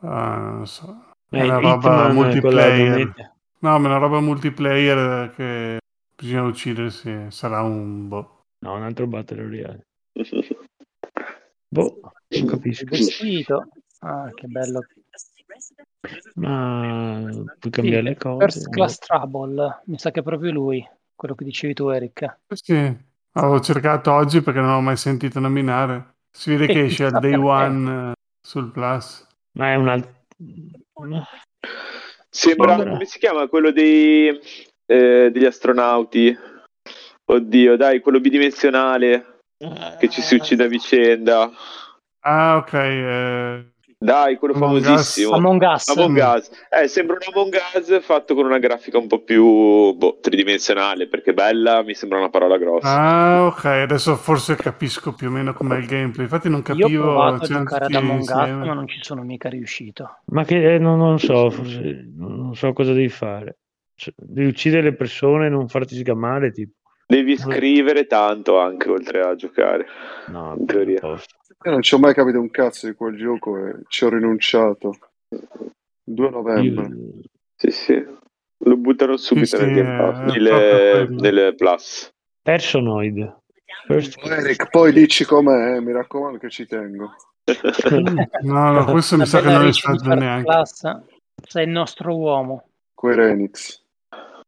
Speaker 4: Ah, non lo so. È
Speaker 2: eh,
Speaker 4: una roba multiplayer. No, ma è una roba multiplayer che bisogna uccidersi. Sarà un boh.
Speaker 2: No, un altro Battle Royale. Boh, non capisco.
Speaker 1: Ah, che bello.
Speaker 2: Ma puoi
Speaker 1: Sì,
Speaker 2: cambiare le cose.
Speaker 1: First Class Trouble. Mi sa che è proprio lui, quello che dicevi tu, Eric.
Speaker 4: Sì, avevo cercato oggi perché non ho mai sentito nominare. Si vede
Speaker 1: E
Speaker 4: che esce al day
Speaker 1: perché.
Speaker 4: one eh, sul Plus.
Speaker 2: Ma è un altro...
Speaker 5: Sembra,
Speaker 2: Sembra-
Speaker 5: come si chiama quello dei, eh, degli astronauti? Oddio, dai, quello bidimensionale che ci si uccide a vicenda.
Speaker 4: Ah, ok. eh,
Speaker 5: Dai, quello
Speaker 4: Among Us.
Speaker 5: famosissimo.
Speaker 1: Among Us.
Speaker 5: Among Us. Eh, sembra un Among Us fatto con una grafica un po' più boh, tridimensionale, perché bella mi sembra una parola grossa.
Speaker 4: Ah, ok. Adesso forse capisco più o meno com'è il gameplay. Infatti non
Speaker 1: Io ho
Speaker 4: capivo.
Speaker 1: provato a
Speaker 4: c'erano
Speaker 1: giocare ad Among Us, ma non ci sono mica riuscito.
Speaker 2: Ma che eh, non, non so, forse non so cosa devi fare. Cioè, devi uccidere le persone e non farti sgamare, tipo.
Speaker 5: Devi scrivere tanto anche oltre a giocare.
Speaker 2: No,
Speaker 5: In teoria.
Speaker 2: a posto.
Speaker 3: Io non ci ho mai capito un cazzo di quel gioco e ci ho rinunciato. 2 novembre.
Speaker 2: Io-
Speaker 5: Sì, sì. Lo buttano subito
Speaker 4: Sì,
Speaker 5: nel
Speaker 4: sì,
Speaker 5: nel,
Speaker 4: quello.
Speaker 5: nel Plus.
Speaker 2: Personoid. First
Speaker 3: Oh, Eric, poi dici com'è, eh, mi raccomando che ci tengo.
Speaker 4: No, no, questo mi sa che non è stato neanche.
Speaker 1: Class, sei il nostro uomo.
Speaker 3: Querenix.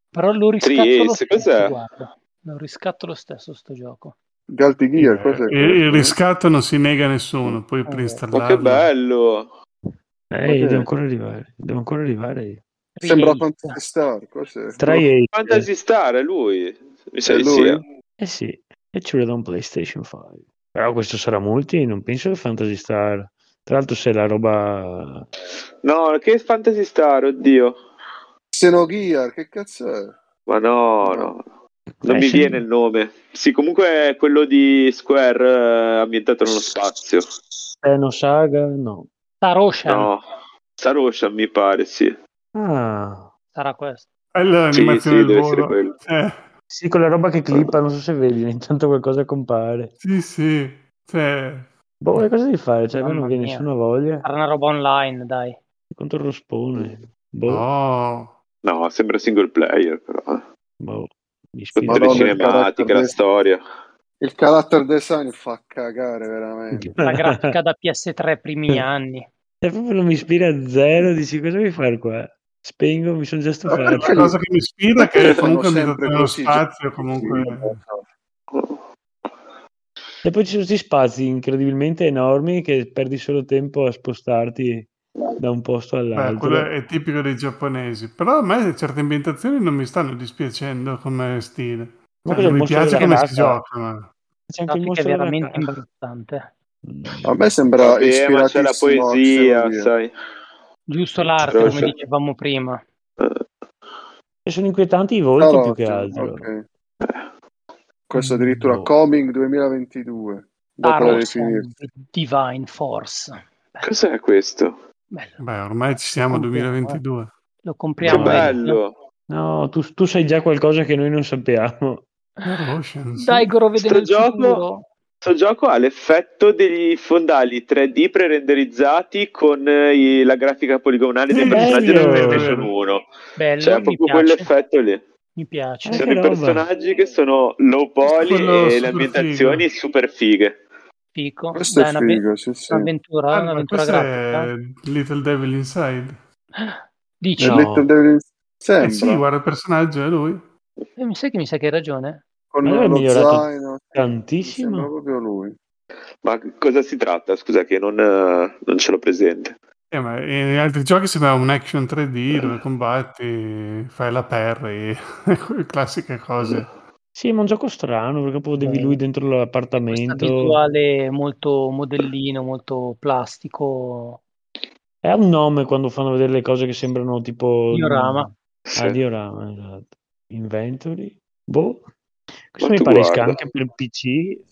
Speaker 1: Però lo riscatto lo
Speaker 5: Trieste,
Speaker 1: stesso,
Speaker 5: cos'è?
Speaker 1: guarda. Lo riscatto lo stesso sto gioco.
Speaker 3: Galti Gear, cos'è?
Speaker 4: Il, il riscatto non si nega a nessuno, poi per
Speaker 1: Eh,
Speaker 5: Ma che bello!
Speaker 2: Eh, devo ancora arrivare. Devo ancora arrivare.
Speaker 3: Sembra. Fantasy Star, cos'è?
Speaker 5: Fantasy Star è lui. Mi sa
Speaker 3: lui?
Speaker 5: sì. eh.
Speaker 2: Eh sì, e ci vedo un PlayStation 5. Però questo sarà multi, non penso che Fantasy Star. Tra l'altro se la roba...
Speaker 5: No, che Fantasy Star, oddio.
Speaker 3: Xenogear, che cazzo è?
Speaker 5: Ma no,
Speaker 3: No.
Speaker 5: no. Non
Speaker 2: Eh,
Speaker 5: mi viene il nome. Sì, comunque è quello di Square eh, ambientato nello spazio.
Speaker 2: Xenosaga, no.
Speaker 1: Star Ocean
Speaker 5: No, Star Ocean mi pare, sì.
Speaker 2: Ah,
Speaker 1: sarà questo.
Speaker 4: È
Speaker 5: Sì,
Speaker 4: l'animazione
Speaker 5: sì,
Speaker 4: del
Speaker 5: deve essere
Speaker 4: volo.
Speaker 5: quello.
Speaker 4: Eh,
Speaker 2: sì, con la roba che clippa, non so se vedi, intanto qualcosa compare.
Speaker 4: sì, sì. Cioè,
Speaker 2: Boh, che cosa devi fare? Cioè, a me non viene nessuna voglia.
Speaker 1: Sarà una roba online, dai.
Speaker 2: Contro lo spone. Boh,
Speaker 4: no.
Speaker 5: No, sembra single player, però. eh.
Speaker 2: boh, mi
Speaker 3: Madonna, carattere
Speaker 5: la storia.
Speaker 3: Il character design fa cagare veramente.
Speaker 1: La grafica da PS3 primi anni.
Speaker 2: E proprio non mi ispira a zero, dici cosa vuoi fare qua? Spengo, mi sono già
Speaker 3: Ma
Speaker 2: stufato.
Speaker 4: La cosa che mi ispira è che comunque ambientato nello spazio, comunque...
Speaker 2: E poi ci sono questi spazi incredibilmente enormi che perdi solo tempo a spostarti da un posto
Speaker 4: Beh,
Speaker 2: all'altro.
Speaker 4: quello è tipico dei giapponesi. Però a me certe ambientazioni non mi stanno dispiacendo come stile.
Speaker 2: Ma
Speaker 4: Cioè,
Speaker 2: il
Speaker 4: mi piace come si gioca. ma-
Speaker 2: C'è anche il
Speaker 1: Grafica è veramente imbarazzante.
Speaker 3: A me sembra
Speaker 5: Vabbè, ma c'è la poesia, sai.
Speaker 1: Giusto l'arte,
Speaker 5: Però
Speaker 1: come
Speaker 5: c'è-
Speaker 1: dicevamo prima.
Speaker 2: E sono inquietanti i volti
Speaker 3: Però,
Speaker 2: più che altro.
Speaker 3: ok. Questo addirittura
Speaker 2: Boh.
Speaker 3: Coming 2022. Data
Speaker 1: Star
Speaker 3: da
Speaker 1: Ocean,
Speaker 3: definirsi.
Speaker 1: Divine Force.
Speaker 5: Cos'è questo?
Speaker 1: Bello.
Speaker 4: Beh, ormai ci siamo al
Speaker 1: Compriamo,
Speaker 4: 2022.
Speaker 1: Lo
Speaker 5: Che
Speaker 1: compriamo.
Speaker 5: Bello!
Speaker 2: No, tu, tu sai già qualcosa che noi non sappiamo.
Speaker 4: Star Ocean, sì.
Speaker 1: Dai, Goro, vede
Speaker 5: Sto
Speaker 1: nel
Speaker 5: gioco-. Questo gioco ha l'effetto degli fondali 3D pre-renderizzati con eh, i- la grafica poligonale dei
Speaker 4: Sì,
Speaker 5: personaggi
Speaker 2: bello.
Speaker 5: del PlayStation 1.
Speaker 1: Bello,
Speaker 5: Cioè,
Speaker 1: mi
Speaker 5: proprio
Speaker 1: piace.
Speaker 5: quell'effetto lì.
Speaker 1: Mi piace.
Speaker 2: Eh,
Speaker 5: Ci sono i
Speaker 2: roba.
Speaker 5: personaggi che sono low poly e le ambientazioni super fighe.
Speaker 1: Fico.
Speaker 3: Questo
Speaker 1: Dai,
Speaker 3: è
Speaker 1: una be-
Speaker 3: figo, sì, sì.
Speaker 1: un'avventura,
Speaker 4: Ah,
Speaker 1: un'avventura
Speaker 4: questo
Speaker 1: grafica.
Speaker 4: è Little Devil Inside.
Speaker 1: Dici?
Speaker 2: No.
Speaker 3: Little Devil
Speaker 4: Eh
Speaker 3: sembra
Speaker 4: sì, guarda il personaggio, è lui.
Speaker 1: Eh, mi sa che mi sa che hai ragione.
Speaker 3: con
Speaker 2: Ma
Speaker 3: lo zaino.
Speaker 2: Tantissimo.
Speaker 3: Sembra proprio lui.
Speaker 5: Ma cosa si tratta? Scusa che non, eh, non ce l'ho presente.
Speaker 4: Eh, ma in altri giochi sembra un action 3D dove combatti, fai la parry, classiche cose.
Speaker 2: Sì, ma è un gioco strano perché poi devi
Speaker 1: Eh,
Speaker 2: lui dentro l'appartamento.
Speaker 1: visuale molto modellino, molto plastico.
Speaker 2: Ha un nome quando fanno vedere le cose che sembrano tipo...
Speaker 1: Diorama.
Speaker 5: Sì.
Speaker 2: Ah, diorama, esatto. Inventory? Boh. Questo
Speaker 5: Ma
Speaker 2: mi pare
Speaker 5: guarda.
Speaker 2: anche per PC.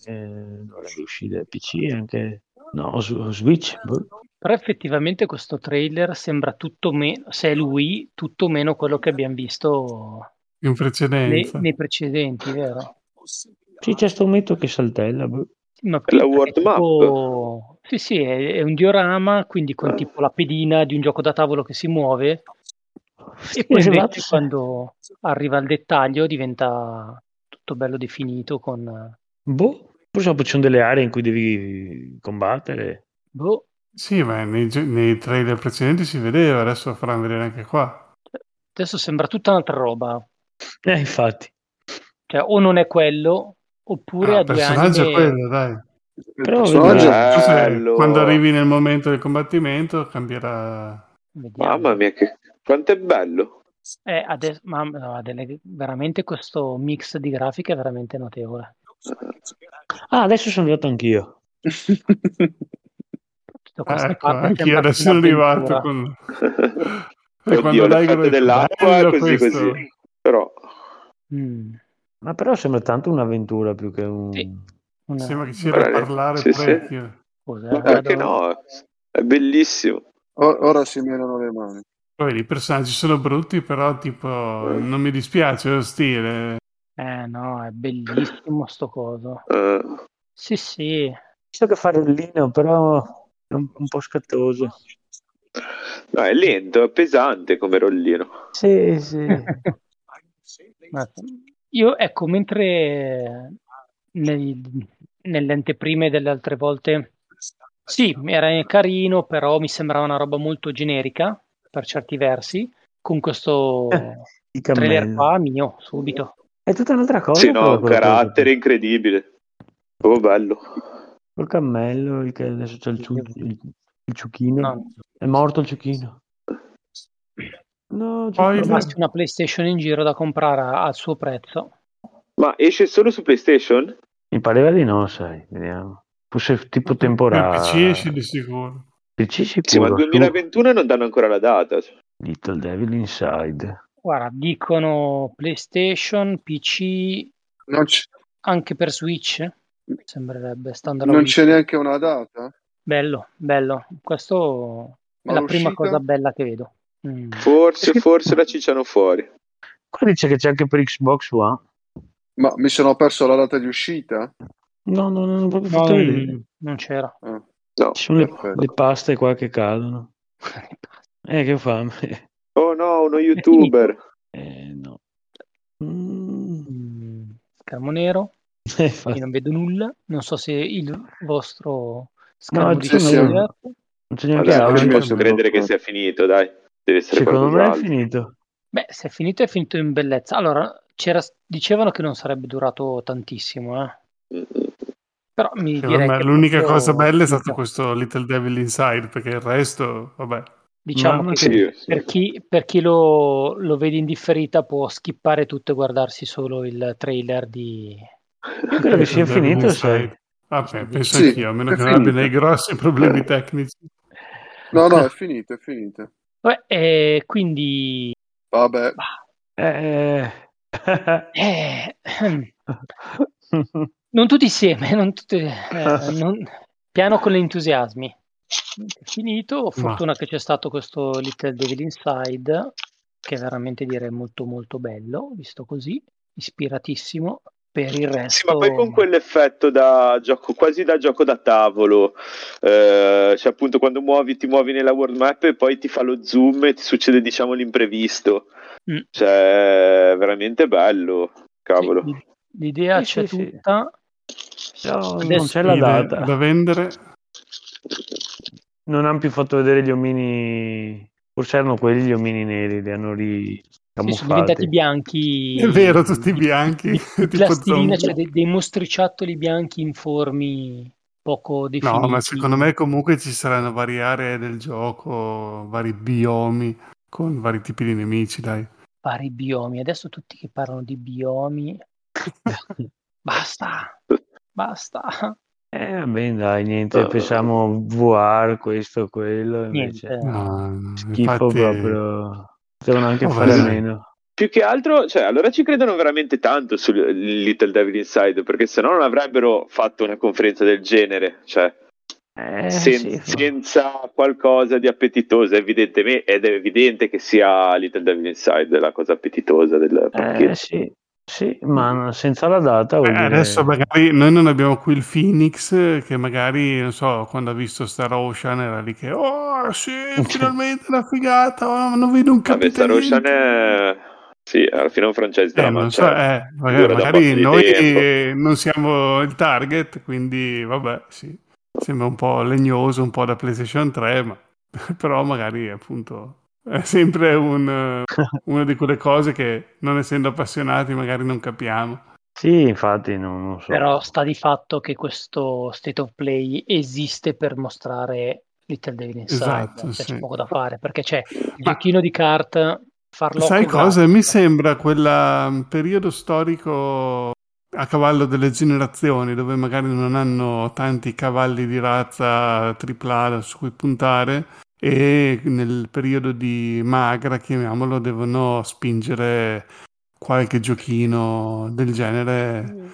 Speaker 2: Eh, dovrebbe uscire PC anche... No, su Switch. boh.
Speaker 1: Però effettivamente questo trailer sembra tutto meno, se è lui, tutto meno quello che abbiamo visto
Speaker 4: In
Speaker 1: nei,
Speaker 4: precedenza.
Speaker 1: nei precedenti, vero?
Speaker 2: Sì, c'è sto metto che saltella. boh.
Speaker 1: Ma
Speaker 5: È la world map.
Speaker 1: tipo- Sì, sì, è, è un diorama, quindi con tipo la pedina di un gioco da tavolo che si muove, e poi
Speaker 2: esatto.
Speaker 1: invece quando arriva al dettaglio diventa tutto bello definito con...
Speaker 2: Boh, forse ci sono delle aree in cui devi combattere.
Speaker 1: Boh,
Speaker 4: Sì, ma nei, nei trailer precedenti si vedeva, adesso lo faranno vedere anche qua.
Speaker 1: adesso sembra tutta un'altra roba.
Speaker 2: Eh, infatti.
Speaker 1: Cioè, o non è quello, oppure
Speaker 4: Ah,
Speaker 1: a
Speaker 4: il
Speaker 1: due
Speaker 4: personaggio
Speaker 1: anime...
Speaker 4: è quello, dai.
Speaker 3: Il
Speaker 2: Però
Speaker 3: personaggio
Speaker 5: Bello.
Speaker 4: quando arrivi nel momento del combattimento cambierà.
Speaker 1: Vediamo.
Speaker 5: Mamma mia, che... quanto è bello.
Speaker 1: Eh, adesso, ma, no, ha delle- veramente questo mix di grafiche è veramente notevole.
Speaker 2: Ah, adesso sono arrivato anch'io.
Speaker 1: Queste
Speaker 4: Ecco, anch'io adesso sono arrivato con... E
Speaker 5: Oddio,
Speaker 4: quando dai
Speaker 5: dell'acqua, così
Speaker 4: questo.
Speaker 5: così. Però...
Speaker 1: Mm,
Speaker 2: Ma però sembra tanto un'avventura più che un...
Speaker 1: Sì. una-
Speaker 4: Sembra che sia da parlare
Speaker 5: sì, sì.
Speaker 4: parecchio.
Speaker 1: eh,
Speaker 5: perché no? È bellissimo.
Speaker 3: O- ora si menano le mani.
Speaker 4: Poi i personaggi sono brutti, però tipo non mi dispiace lo stile.
Speaker 1: Eh no, è bellissimo sto coso.
Speaker 5: Eh,
Speaker 1: Sì, sì.
Speaker 2: Visto che fa rollino, però è un, un po' scattoso.
Speaker 5: no, è lento, è pesante come rollino.
Speaker 2: Sì, sì.
Speaker 1: Ma- Io, ecco, mentre nei- nelle anteprime delle altre volte, sì, era carino, però mi sembrava una roba molto generica per certi versi. Con questo
Speaker 2: Il
Speaker 1: trailer
Speaker 2: cammello.
Speaker 1: qua, mio, subito.
Speaker 2: È tutta un'altra cosa.
Speaker 5: Sì, no, un carattere incredibile. Proprio bello.
Speaker 2: Col cammello, il che adesso c'è il, ciu- il, il ciuchino.
Speaker 1: No,
Speaker 2: È morto il ciuchino. No, c'è
Speaker 4: Poi-
Speaker 2: il
Speaker 1: trovassi una PlayStation in giro da comprare al suo prezzo.
Speaker 5: Ma esce solo su PlayStation?
Speaker 2: Mi pareva di no, sai, vediamo. Fosse tipo
Speaker 4: Il
Speaker 2: temporale.
Speaker 4: PC esce di sicuro.
Speaker 2: PC sicuro.
Speaker 5: Sì, ma
Speaker 2: su
Speaker 5: 2021 non danno ancora la data.
Speaker 2: Little Devil Inside.
Speaker 1: Guarda, dicono PlayStation, PC, anche per Switch. Sembrerebbe, stando alla
Speaker 3: non c'è neanche una data?
Speaker 1: Bello, bello. Questo è
Speaker 3: Ma
Speaker 1: la prima cosa bella che vedo. Mm.
Speaker 5: Forse, forse la cicciano fuori.
Speaker 2: Qua dice che c'è anche per Xbox One.
Speaker 3: Ma mi sono perso la data di uscita?
Speaker 2: No, no, non ho proprio
Speaker 1: No,
Speaker 2: fatto
Speaker 1: non, non c'era.
Speaker 3: Ah,
Speaker 5: No.
Speaker 2: Ci sono le, le paste qua che cadono. Eh, che fame.
Speaker 5: Oh no, uno youtuber.
Speaker 2: Eh, no. Mm,
Speaker 1: Schermo nero,
Speaker 2: eh,
Speaker 1: io non vedo nulla. Non so se il vostro schermo
Speaker 2: No,
Speaker 1: di
Speaker 2: non c'è neanche
Speaker 3: no,
Speaker 5: non ci
Speaker 3: io
Speaker 5: posso credere che sia finito, dai. Deve essere
Speaker 2: Secondo me è finito.
Speaker 1: Beh, se è finito, è finito in bellezza. Allora, c'era, dicevano che non sarebbe durato tantissimo, eh. Però mi
Speaker 4: Secondo
Speaker 1: direi
Speaker 4: me
Speaker 1: che
Speaker 4: l'unica
Speaker 1: proprio-
Speaker 4: cosa bella è stato questo Little Devil Inside, perché il resto, vabbè.
Speaker 1: Diciamo che
Speaker 5: Sì, sì.
Speaker 1: per chi, per chi lo, lo vede in differita può skippare tutto e guardarsi solo il trailer di...
Speaker 2: Io credo che sia finito, sai.
Speaker 4: Vabbè, penso
Speaker 3: Sì,
Speaker 4: anch'io, a meno che non abbia dei grossi problemi tecnici.
Speaker 3: No, no, è finito, è finito.
Speaker 1: Vabbè, e quindi...
Speaker 3: Vabbè,
Speaker 2: Eh,
Speaker 1: eh, non tutti insieme, non tutti, eh, non- piano con gli entusiasmi. Finito, fortuna che c'è stato questo Little Devil Inside, che veramente direi molto molto bello, visto così, ispiratissimo. Per il
Speaker 5: Sì,
Speaker 1: resto...
Speaker 5: ma poi con quell'effetto da gioco, quasi da gioco da tavolo, eh, cioè appunto quando muovi, ti muovi nella world map e poi ti fa lo zoom e ti succede diciamo l'imprevisto,
Speaker 1: Mm.
Speaker 5: cioè è veramente bello, cavolo.
Speaker 1: Sì, l'idea
Speaker 2: Sì,
Speaker 1: c'è
Speaker 2: sì, sì.
Speaker 1: tutta.
Speaker 2: No, non
Speaker 1: Adesso
Speaker 2: c'è la data.
Speaker 4: da vendere.
Speaker 2: Non hanno più fatto vedere gli omini. Forse erano quelli gli omini neri, li hanno
Speaker 1: Sì, sono diventati bianchi.
Speaker 4: È vero, tutti bianchi,
Speaker 1: Di, di
Speaker 4: tipo
Speaker 1: plastilina,
Speaker 4: zombie.
Speaker 1: cioè dei, dei mostriciattoli bianchi informi. poco definiti.
Speaker 4: No, ma secondo me comunque ci saranno varie aree del gioco, vari biomi con vari tipi di nemici, dai.
Speaker 1: Vari biomi. Adesso tutti che parlano di biomi. basta, basta.
Speaker 2: Eh, vabbè, dai, niente, pensiamo VR, questo, quello, invece
Speaker 1: Niente.
Speaker 4: No,
Speaker 2: schifo
Speaker 4: infatti-
Speaker 2: proprio. Potevano anche
Speaker 4: Oh,
Speaker 2: fare
Speaker 4: vabbè.
Speaker 2: meno.
Speaker 5: Più che altro, cioè, allora ci credono veramente tanto su Little Devil Inside, perché se no non avrebbero fatto una conferenza del genere, cioè,
Speaker 2: Eh,
Speaker 5: sen-
Speaker 2: sì,
Speaker 5: senza qualcosa di appetitoso, evidentemente, ed è evidente che sia Little Devil Inside la cosa appetitosa del pacchetto.
Speaker 2: eh, sì, sì, ma senza la data vuol
Speaker 4: Eh,
Speaker 2: dire...
Speaker 4: adesso magari noi non abbiamo qui il Phoenix che magari, non so, quando ha visto Star Ocean era lì che oh sì, finalmente una figata, oh, non vedo un
Speaker 5: Vabbè, Star
Speaker 4: capitano.
Speaker 5: Ocean è... Sì, alla fine è un franchise
Speaker 4: Eh,
Speaker 5: drama,
Speaker 4: non so,
Speaker 5: cioè,
Speaker 4: eh, magari, magari noi
Speaker 5: tempo.
Speaker 4: non siamo il target, quindi vabbè, sì, sembra un po' legnoso, un po' da PlayStation 3, ma però magari appunto è sempre un, una di quelle cose che non essendo appassionati magari non capiamo.
Speaker 2: Sì, infatti, non, non so.
Speaker 1: Però sta di fatto che questo state of play esiste per mostrare Little Devil Inside.
Speaker 4: Esatto,
Speaker 1: cioè,
Speaker 4: sì.
Speaker 1: C'è poco da fare perché c'è il
Speaker 4: Ma-
Speaker 1: giochino di cart farlo
Speaker 4: Sai cosa? Mi sembra quel periodo storico a cavallo delle generazioni dove magari non hanno tanti cavalli di razza AAA su cui puntare e nel periodo di magra, chiamiamolo, devono spingere qualche giochino del genere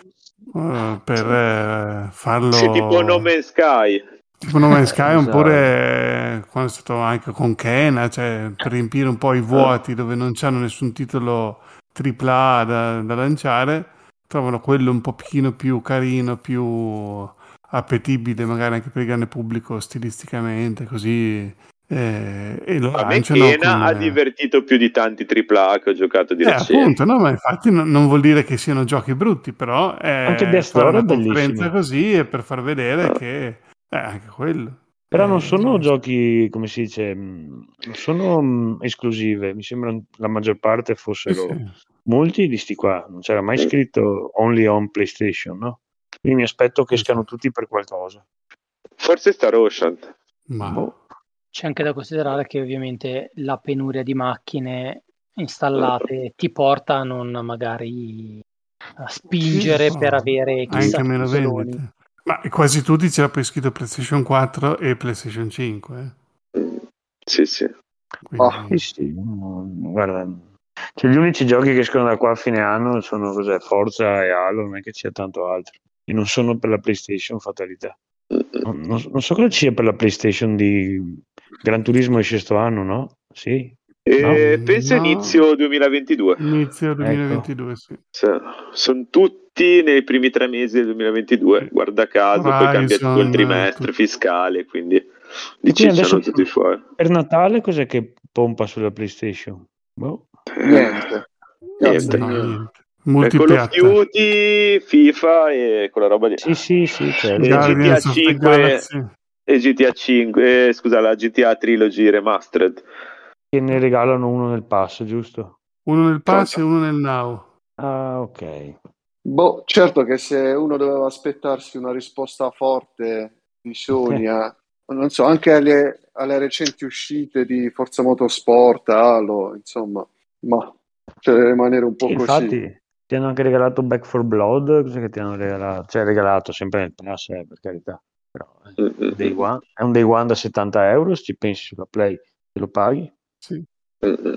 Speaker 4: eh, per eh, farlo
Speaker 5: Sì, tipo No Man's Sky.
Speaker 4: Tipo No Man's Sky,
Speaker 2: Esatto.
Speaker 4: oppure quando è stato anche con Kena, cioè per riempire un po' i vuoti dove non c'hanno nessun titolo AAA da, da lanciare, trovano quello un pochino più carino, più appetibile magari anche per il grande pubblico stilisticamente, così eh, e lo
Speaker 5: A me Kena
Speaker 4: come-
Speaker 5: ha divertito più di tanti AAA che ho giocato di
Speaker 4: Eh,
Speaker 5: recente.
Speaker 4: appunto, no, ma infatti non, non vuol dire che siano giochi brutti, però è
Speaker 2: Anche Death
Speaker 4: fare una conferenza così e per far vedere che eh, anche quello.
Speaker 2: Però non
Speaker 4: Eh,
Speaker 2: sono giochi, come si dice, mh, non sono mh, esclusive. Mi sembra la maggior parte fossero
Speaker 4: sì.
Speaker 2: molti di sti qua. Non c'era mai scritto only on PlayStation, no? Quindi mi aspetto che escano tutti per qualcosa.
Speaker 5: Forse Star Ocean.
Speaker 4: Ma
Speaker 2: Boh.
Speaker 1: C'è anche da considerare che ovviamente la penuria di macchine installate ti porta a non magari a spingere
Speaker 4: Sì,
Speaker 1: per avere chissà
Speaker 4: anche meno vendite. Ma quasi tutti ce l'ha poi scritto PlayStation 4 e PlayStation 5. eh.
Speaker 5: Sì, sì.
Speaker 3: Ah,
Speaker 2: Sì, guarda, cioè, gli unici giochi che escono da qua a fine anno sono cos'è, Forza e Halo, non è che c'è tanto altro. E non sono per la PlayStation, fatalità. Non, non- non so cosa ci sia per la PlayStation di Gran Turismo esce sto anno, no? Sì.
Speaker 5: E
Speaker 4: No.
Speaker 5: penso
Speaker 4: No.
Speaker 5: inizio 2022.
Speaker 4: Inizio
Speaker 2: Ecco.
Speaker 4: 2022, sì.
Speaker 5: Sono tutti nei primi tre mesi del 2022. Guarda caso, poi cambia tutto il
Speaker 4: Horizon,
Speaker 5: trimestre
Speaker 4: tutto.
Speaker 5: fiscale, quindi cicciano
Speaker 2: adesso-
Speaker 5: tutti fuori.
Speaker 2: Per Natale cos'è che pompa sulla PlayStation? Boh.
Speaker 3: niente.
Speaker 5: Niente.
Speaker 3: Niente.
Speaker 5: Eh, Call of
Speaker 4: Multipiatta.
Speaker 5: Duty, FIFA e quella roba lì.
Speaker 2: Sì, sì, sì, certo.
Speaker 5: Sì.
Speaker 4: The
Speaker 5: 5. E GTA 5, eh, scusa, la GTA Trilogy Remastered.
Speaker 2: Che ne regalano uno nel pass, giusto?
Speaker 4: Uno nel pass e uno nel now.
Speaker 2: Ah, ok.
Speaker 3: Boh, certo che se uno doveva aspettarsi una risposta forte di Sony non so, anche alle, alle recenti uscite di Forza Motorsport, Halo, insomma, ma cioè deve rimanere un po'
Speaker 2: Sì,
Speaker 3: così.
Speaker 2: infatti ti hanno anche regalato Back for Blood, cos'è che ti hanno regalato? Cioè regalato sempre nel pass, eh, per carità. Però, eh,
Speaker 5: Mm, mm,
Speaker 2: day one- è un day one da 70 euro, se ci pensi sulla Play, te lo paghi.
Speaker 4: Sì.
Speaker 5: mm, mm.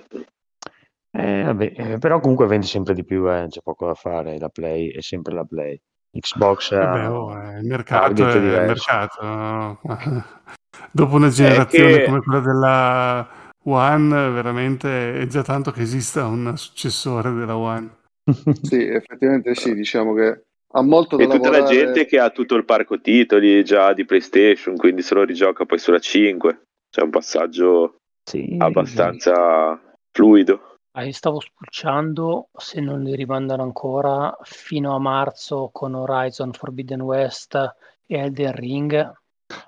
Speaker 2: Eh, vabbè, eh, però comunque vende sempre di più, eh, c'è poco da fare, la Play è sempre la Play. Xbox
Speaker 4: Vabbè, oh, eh, il mercato è il mercato. Dopo una generazione
Speaker 5: che-
Speaker 4: come quella della One, veramente è già tanto che esista un successore della One.
Speaker 3: Sì, effettivamente sì, diciamo che ha molto da
Speaker 5: E tutta la
Speaker 3: lavorare.
Speaker 5: gente che ha tutto il parco titoli già di PlayStation, quindi se lo rigioca poi sulla 5. C'è un passaggio
Speaker 2: Sì,
Speaker 5: abbastanza fluido.
Speaker 1: Ah, io stavo spulciando se non li rimandano ancora fino a marzo con Horizon Forbidden West e Elden Ring.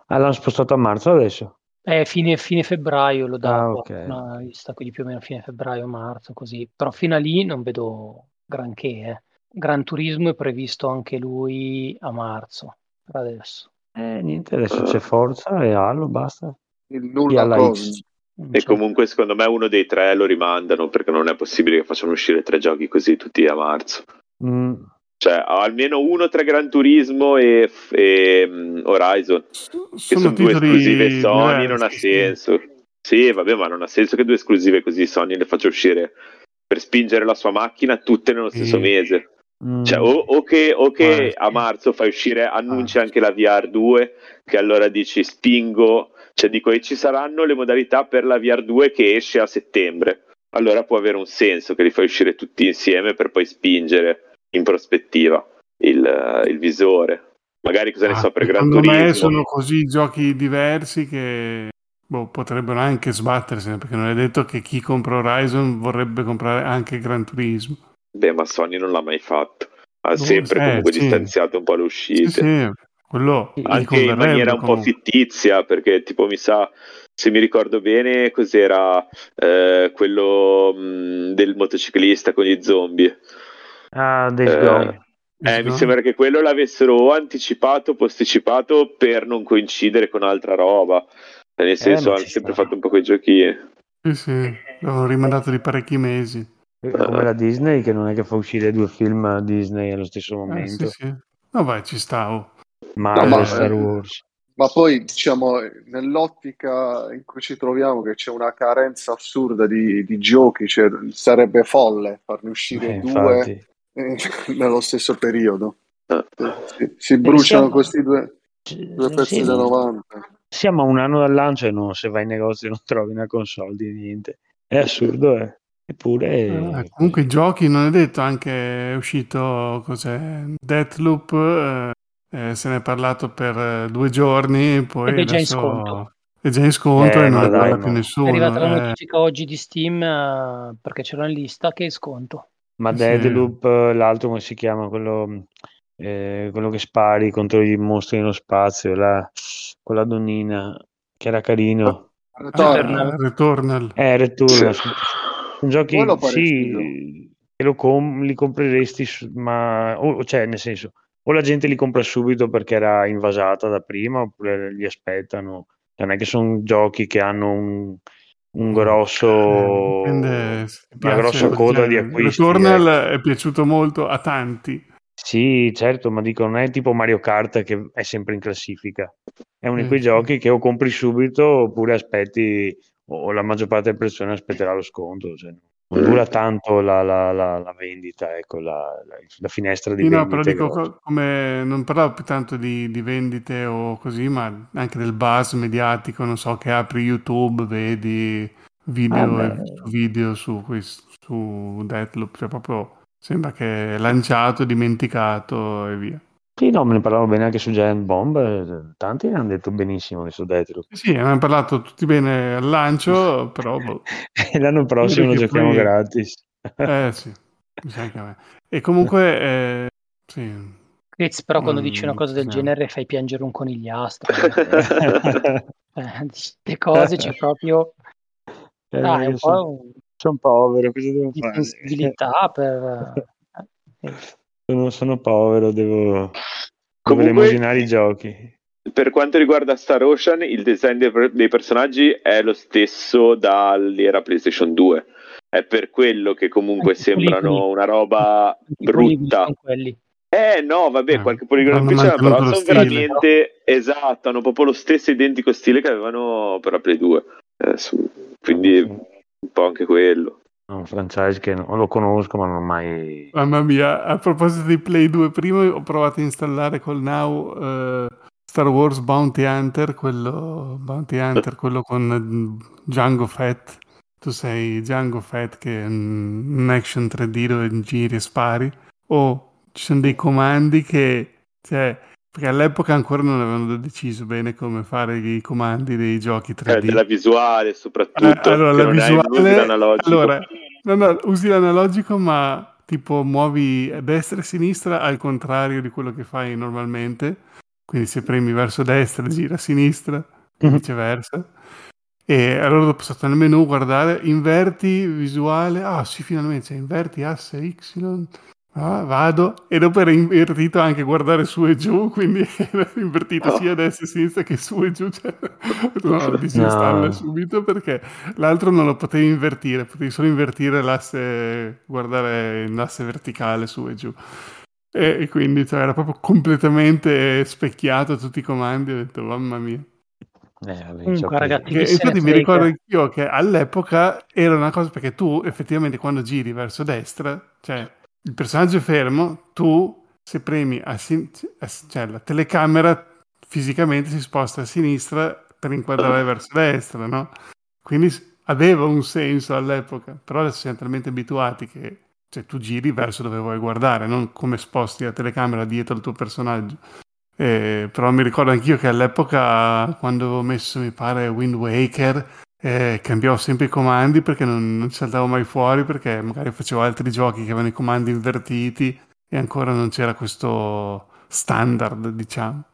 Speaker 2: Ah, l'hanno spostato a marzo adesso?
Speaker 1: Eh, fine, fine febbraio lo
Speaker 2: Ah,
Speaker 1: davo,
Speaker 2: ok.
Speaker 1: una lista, quindi più o meno fine febbraio, marzo, così. Però fino a lì non vedo granché. eh. Gran Turismo è previsto anche lui a marzo, per adesso.
Speaker 2: Eh, niente, adesso c'è Forza e Halo, basta.
Speaker 3: Il
Speaker 2: ha
Speaker 3: nulla?
Speaker 2: Non
Speaker 5: E
Speaker 2: so.
Speaker 5: comunque secondo me uno dei tre lo rimandano perché non è possibile che facciano uscire tre giochi così tutti a marzo.
Speaker 2: Mm,
Speaker 5: Cioè, almeno uno tra Gran Turismo e, e, mm, Horizon, che sono, due esclusive Sony, non ha
Speaker 4: diversi, sì.
Speaker 5: senso. Sì, vabbè, ma non ha senso che due esclusive così Sony le faccia uscire per spingere la sua macchina tutte nello stesso
Speaker 4: Sì.
Speaker 5: mese.
Speaker 2: Mm.
Speaker 5: Cioè, o, o che, o che
Speaker 4: sì.
Speaker 5: a marzo fai uscire, annunci
Speaker 4: Ah.
Speaker 5: anche la VR2, che allora dici spingo, cioè dico e ci saranno le modalità per la VR2 che esce a settembre. Allora può avere un senso che li fai uscire tutti insieme per poi spingere in prospettiva il, il visore. Magari cosa ne
Speaker 4: Ah,
Speaker 5: so per Gran
Speaker 4: secondo
Speaker 5: Turismo.
Speaker 4: me sono così giochi diversi che boh, potrebbero anche sbattersene perché non è detto che chi compra Horizon vorrebbe comprare anche Gran Turismo.
Speaker 5: Beh, ma Sony non l'ha mai fatto. Ha
Speaker 4: Boh,
Speaker 5: sempre
Speaker 4: eh,
Speaker 5: comunque
Speaker 4: sì.
Speaker 5: distanziato un po' le
Speaker 4: Sì,
Speaker 5: uscite.
Speaker 4: sì, quello gli
Speaker 5: anche in maniera un po'
Speaker 4: comunque.
Speaker 5: fittizia, perché tipo mi sa, se mi ricordo bene, cos'era eh, quello mh, del motociclista con gli zombie.
Speaker 2: Ah, Days
Speaker 5: Eh,
Speaker 2: Gone.
Speaker 5: Eh, mi sembra che quello l'avessero o anticipato o posticipato per non coincidere con altra roba. Eh, Nel senso,
Speaker 2: ma
Speaker 5: hanno sempre
Speaker 2: sta.
Speaker 5: fatto un po' quei giochi.
Speaker 4: Sì, sì, l'hanno rimandato di parecchi mesi.
Speaker 2: Eh, Come la Disney, che non è che fa uscire due film Disney allo stesso
Speaker 4: Eh,
Speaker 2: momento.
Speaker 4: sì, sì. No, vai, ci sta. oh.
Speaker 2: Marvel
Speaker 3: No, ma-
Speaker 2: Star Wars.
Speaker 3: Ma poi, diciamo, nell'ottica in cui ci troviamo, che c'è una carenza assurda di, di giochi, cioè, sarebbe folle farne uscire
Speaker 2: Eh,
Speaker 3: due
Speaker 2: infatti.
Speaker 3: eh, nello stesso periodo.
Speaker 5: Eh.
Speaker 3: Si, si bruciano
Speaker 2: siamo-
Speaker 3: questi due, due pezzi
Speaker 2: Sì,
Speaker 3: da 90.
Speaker 2: Siamo a un anno dal lancio e non, se vai in negozio non trovi una console di niente. È assurdo, eh. Eppure...
Speaker 4: Eh, comunque i giochi non è detto, anche è uscito cos'è, Deathloop, eh, eh, se ne è parlato per eh, due giorni, poi
Speaker 1: è già in sconto.
Speaker 4: è già in sconto
Speaker 2: Eh,
Speaker 4: e non ne parla
Speaker 2: ma-
Speaker 4: più
Speaker 1: È
Speaker 4: nessuno.
Speaker 1: arrivata la
Speaker 4: eh.
Speaker 1: notifica oggi di Steam eh, perché ce l'ho in lista che è sconto.
Speaker 2: Ma
Speaker 4: Sì.
Speaker 2: Deadloop, l'altro come si chiama? Quello, eh, quello che spari contro i mostri nello spazio, la, quella donnina che era carino.
Speaker 3: Returnal.
Speaker 4: Ah, Returnal.
Speaker 2: Eh, Return. Sono, giochi,
Speaker 3: pare
Speaker 2: sì, che lo com- li compreresti, ma, o, cioè, nel senso, o la gente li compra subito perché era invasata da prima, oppure li aspettano. Non è che sono giochi che hanno un, un grosso,
Speaker 4: Eh, dipende
Speaker 2: una grossa coda di acquisti.
Speaker 4: Returnal
Speaker 2: ecco.
Speaker 4: è piaciuto molto a tanti.
Speaker 2: Sì, certo, ma dico, non è tipo Mario Kart che è sempre in classifica. È uno di
Speaker 4: Eh,
Speaker 2: quei
Speaker 4: sì.
Speaker 2: giochi che o compri subito oppure aspetti, o la maggior parte delle persone aspetterà lo sconto. Cioè, non dura tanto la, la- la- la vendita, ecco, la, la- la finestra di
Speaker 4: Sì, no, però
Speaker 2: vendita.
Speaker 4: dico co- come non parlavo più tanto di, di vendite o così, ma anche del buzz mediatico, non so, che apri YouTube, vedi video,
Speaker 2: Ah,
Speaker 4: e video su, quest- su Deathloop, cioè proprio sembra che è lanciato, dimenticato e via.
Speaker 2: Sì, no, me ne parlavo bene anche su Giant Bomb, eh, tanti ne hanno detto benissimo su Deathloop.
Speaker 4: Sì, Sì, abbiamo parlato tutti bene al lancio, però boh,
Speaker 2: l'anno prossimo lo giochiamo
Speaker 4: poi-
Speaker 2: gratis.
Speaker 4: eh sì, mi sa anche a me. E comunque, eh, sì,
Speaker 1: Chris, però quando
Speaker 4: Mm,
Speaker 1: dici una cosa del
Speaker 4: no.
Speaker 1: genere fai piangere un conigliastro. Eh, queste cose c'è proprio
Speaker 2: Eh,
Speaker 1: dai, un
Speaker 2: sono,
Speaker 1: po' un-
Speaker 2: sono povero, cosa devo
Speaker 1: di
Speaker 2: fare?
Speaker 1: sensibilità per... eh,
Speaker 2: Sono, sono povero, devo,
Speaker 5: Comunque-
Speaker 2: elemosinare i giochi.
Speaker 5: Per quanto riguarda Star Ocean, il design dei, dei personaggi è lo stesso dall'era PlayStation 2. È per quello che comunque
Speaker 1: Anche
Speaker 5: sembrano
Speaker 1: poligoni.
Speaker 5: una roba brutta. Eh no, vabbè,
Speaker 4: Eh,
Speaker 5: qualche poligono in c'era, però sono
Speaker 4: stile.
Speaker 5: veramente esatto, hanno proprio lo stesso identico stile che avevano per la Play 2. Eh, su- quindi un po' anche quello.
Speaker 2: È un franchise che non lo conosco, ma non ho mai.
Speaker 4: Mamma mia, a proposito di Play 2, prima ho provato a installare col Now eh, Star Wars Bounty Hunter, quello, Bounty Hunter, quello con mm, Django Fett. Tu sei Django Fett che è un, un action 3D dove giri e spari. O ci sono dei comandi che, cioè, perché all'epoca ancora non avevano deciso bene come fare i comandi dei giochi 3D.
Speaker 5: Eh, della visuale soprattutto.
Speaker 4: Eh, allora, la visuale,
Speaker 5: l'analogico.
Speaker 4: allora, no, no, usi l'analogico, ma tipo muovi a destra e a sinistra al contrario di quello che fai normalmente. Quindi se premi verso destra, gira a sinistra, e
Speaker 2: Mhm.
Speaker 4: viceversa. E allora dopo stato nel menu, guardare, inverti visuale. Ah, sì, finalmente, cioè, inverti asse Y Ah, vado e dopo era invertito anche guardare su e giù, quindi era invertito sia a destra e a sinistra che su e giù. Cioè, no, disinstalla
Speaker 2: No.
Speaker 4: subito perché l'altro non lo potevi invertire, potevi solo invertire l'asse, guardare l'asse verticale su e giù. E, e quindi cioè, era proprio completamente specchiato a tutti i comandi. Ho detto, mamma mia.
Speaker 2: Eh, vabbè,
Speaker 1: Comunque, ragazzi.
Speaker 4: Che, infatti mi ricordo anch'io che all'epoca era una cosa perché tu effettivamente quando giri verso destra, cioè il personaggio è fermo, tu se premi a sin- a- cioè la telecamera fisicamente si sposta a sinistra per inquadrare verso destra, no? Quindi aveva un senso all'epoca, però adesso siamo talmente abituati che cioè, tu giri verso dove vuoi guardare, non come sposti la telecamera dietro il tuo personaggio. Eh, però mi ricordo anch'io che all'epoca, quando avevo messo, mi pare, Wind Waker, eh, cambiavo sempre i comandi perché non, non ci saltavo mai fuori, perché magari facevo altri giochi che avevano i comandi invertiti e ancora non c'era questo standard, diciamo.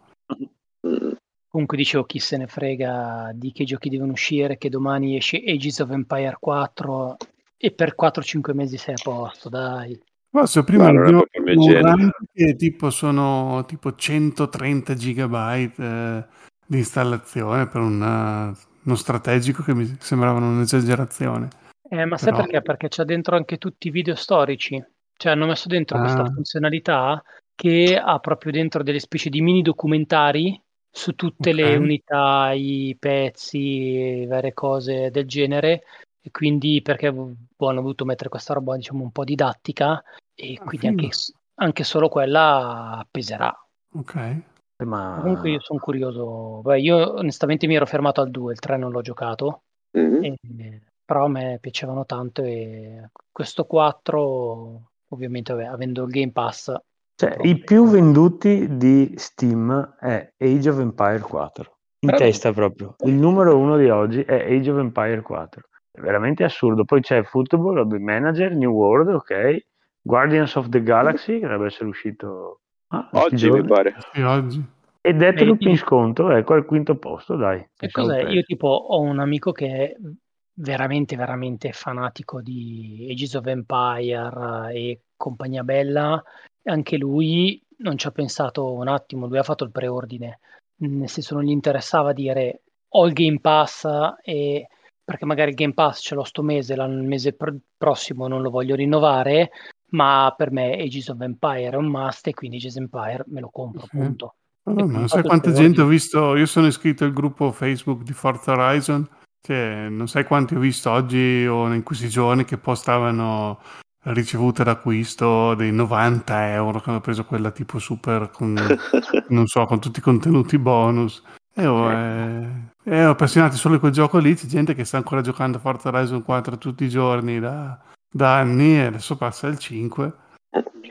Speaker 1: Comunque dicevo chi se ne frega di che giochi devono uscire, che domani esce Ages of Empire 4 e per 4-5 mesi sei a posto, dai.
Speaker 4: Forse prima
Speaker 5: è
Speaker 4: abbiamo che tipo sono tipo 130 gigabyte eh, di installazione per una- uno strategico che mi sembravano un'esagerazione.
Speaker 1: Eh, ma sai
Speaker 4: Però-
Speaker 1: perché? Perché c'ha dentro anche tutti i video storici. Cioè hanno messo dentro
Speaker 4: Ah.
Speaker 1: questa funzionalità che ha proprio dentro delle specie di mini documentari su tutte le
Speaker 4: Ok.
Speaker 1: unità, i pezzi, varie cose del genere. E quindi perché boh, hanno voluto mettere questa roba, diciamo, un po' didattica e
Speaker 4: Ah,
Speaker 1: quindi anche, anche solo quella peserà.
Speaker 4: Ok.
Speaker 2: Ma
Speaker 1: Comunque io sono curioso. Beh, io onestamente mi ero fermato al 2, il 3 non l'ho giocato.
Speaker 5: mm.
Speaker 1: E- però a me piacevano tanto e questo 4 ovviamente vabbè, avendo il Game Pass
Speaker 2: Cioè, i più venduti di Steam è Age of Empire 4. In
Speaker 1: Però-
Speaker 2: testa proprio. Il numero uno di oggi è Age of Empire 4. È veramente assurdo. Poi c'è Football, Manager, New World, ok. Guardians of the Galaxy, che dovrebbe essere uscito ah,
Speaker 5: Oggi mi pare.
Speaker 4: Sì, oggi.
Speaker 2: E Deathloop
Speaker 1: Vedi?
Speaker 2: in sconto, ecco al quinto posto, dai.
Speaker 1: E
Speaker 2: pensavo
Speaker 1: cos'è? Io tipo ho un amico che è veramente veramente fanatico di Ages of Empire e compagnia bella anche lui non ci ha pensato un attimo, lui ha fatto il preordine, nel senso non gli interessava dire ho il Game Pass e perché magari il Game Pass ce l'ho sto mese, l'anno- il mese pr- prossimo non lo voglio rinnovare, ma per me Ages of Empire è un must e quindi of Empire me lo compro,
Speaker 4: Sì.
Speaker 1: punto. Quindi
Speaker 4: non
Speaker 1: ho
Speaker 4: sai quanta gente ho visto. Io sono iscritto al gruppo Facebook di Forza Horizon. Che non sai quanti ho visto oggi o in questi giorni che postavano ricevute d'acquisto dei 90 euro che hanno preso quella tipo super con non so con tutti i contenuti bonus e oh, eh, eh, appassionati solo di quel gioco lì c'è gente che sta ancora giocando a Forza Horizon 4 tutti i giorni da, da anni e adesso passa il 5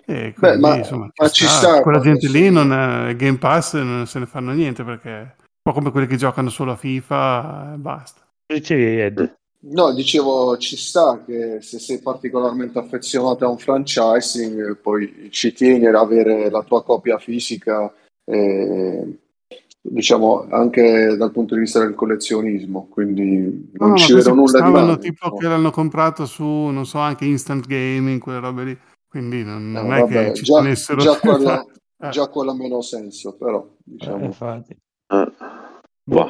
Speaker 4: e quindi
Speaker 3: ma-
Speaker 4: insomma
Speaker 3: ma
Speaker 4: ci
Speaker 3: ci
Speaker 4: sta.
Speaker 3: sta
Speaker 4: quella gente lì non è, Game Pass non se ne fanno niente perché un po' come quelli che giocano solo a FIFA e basta
Speaker 2: dicevi, Ed?
Speaker 3: No, dicevo, ci sta che se sei particolarmente affezionato a un franchising, poi ci tieni ad avere la tua copia fisica, eh, diciamo, anche dal punto di vista del collezionismo, quindi
Speaker 4: No,
Speaker 3: non
Speaker 4: no,
Speaker 3: ci vedo nulla di male.
Speaker 4: tipo
Speaker 3: no.
Speaker 4: che l'hanno comprato su, non so, anche Instant Gaming, quelle robe lì. Quindi non,
Speaker 3: No,
Speaker 4: non è
Speaker 3: vabbè,
Speaker 4: che ci
Speaker 3: già,
Speaker 4: tenessero.
Speaker 3: già quello,
Speaker 4: Eh.
Speaker 3: già quello ha meno senso, però,
Speaker 2: Eh,
Speaker 3: diciamo,
Speaker 2: infatti.
Speaker 5: Ah. Boh.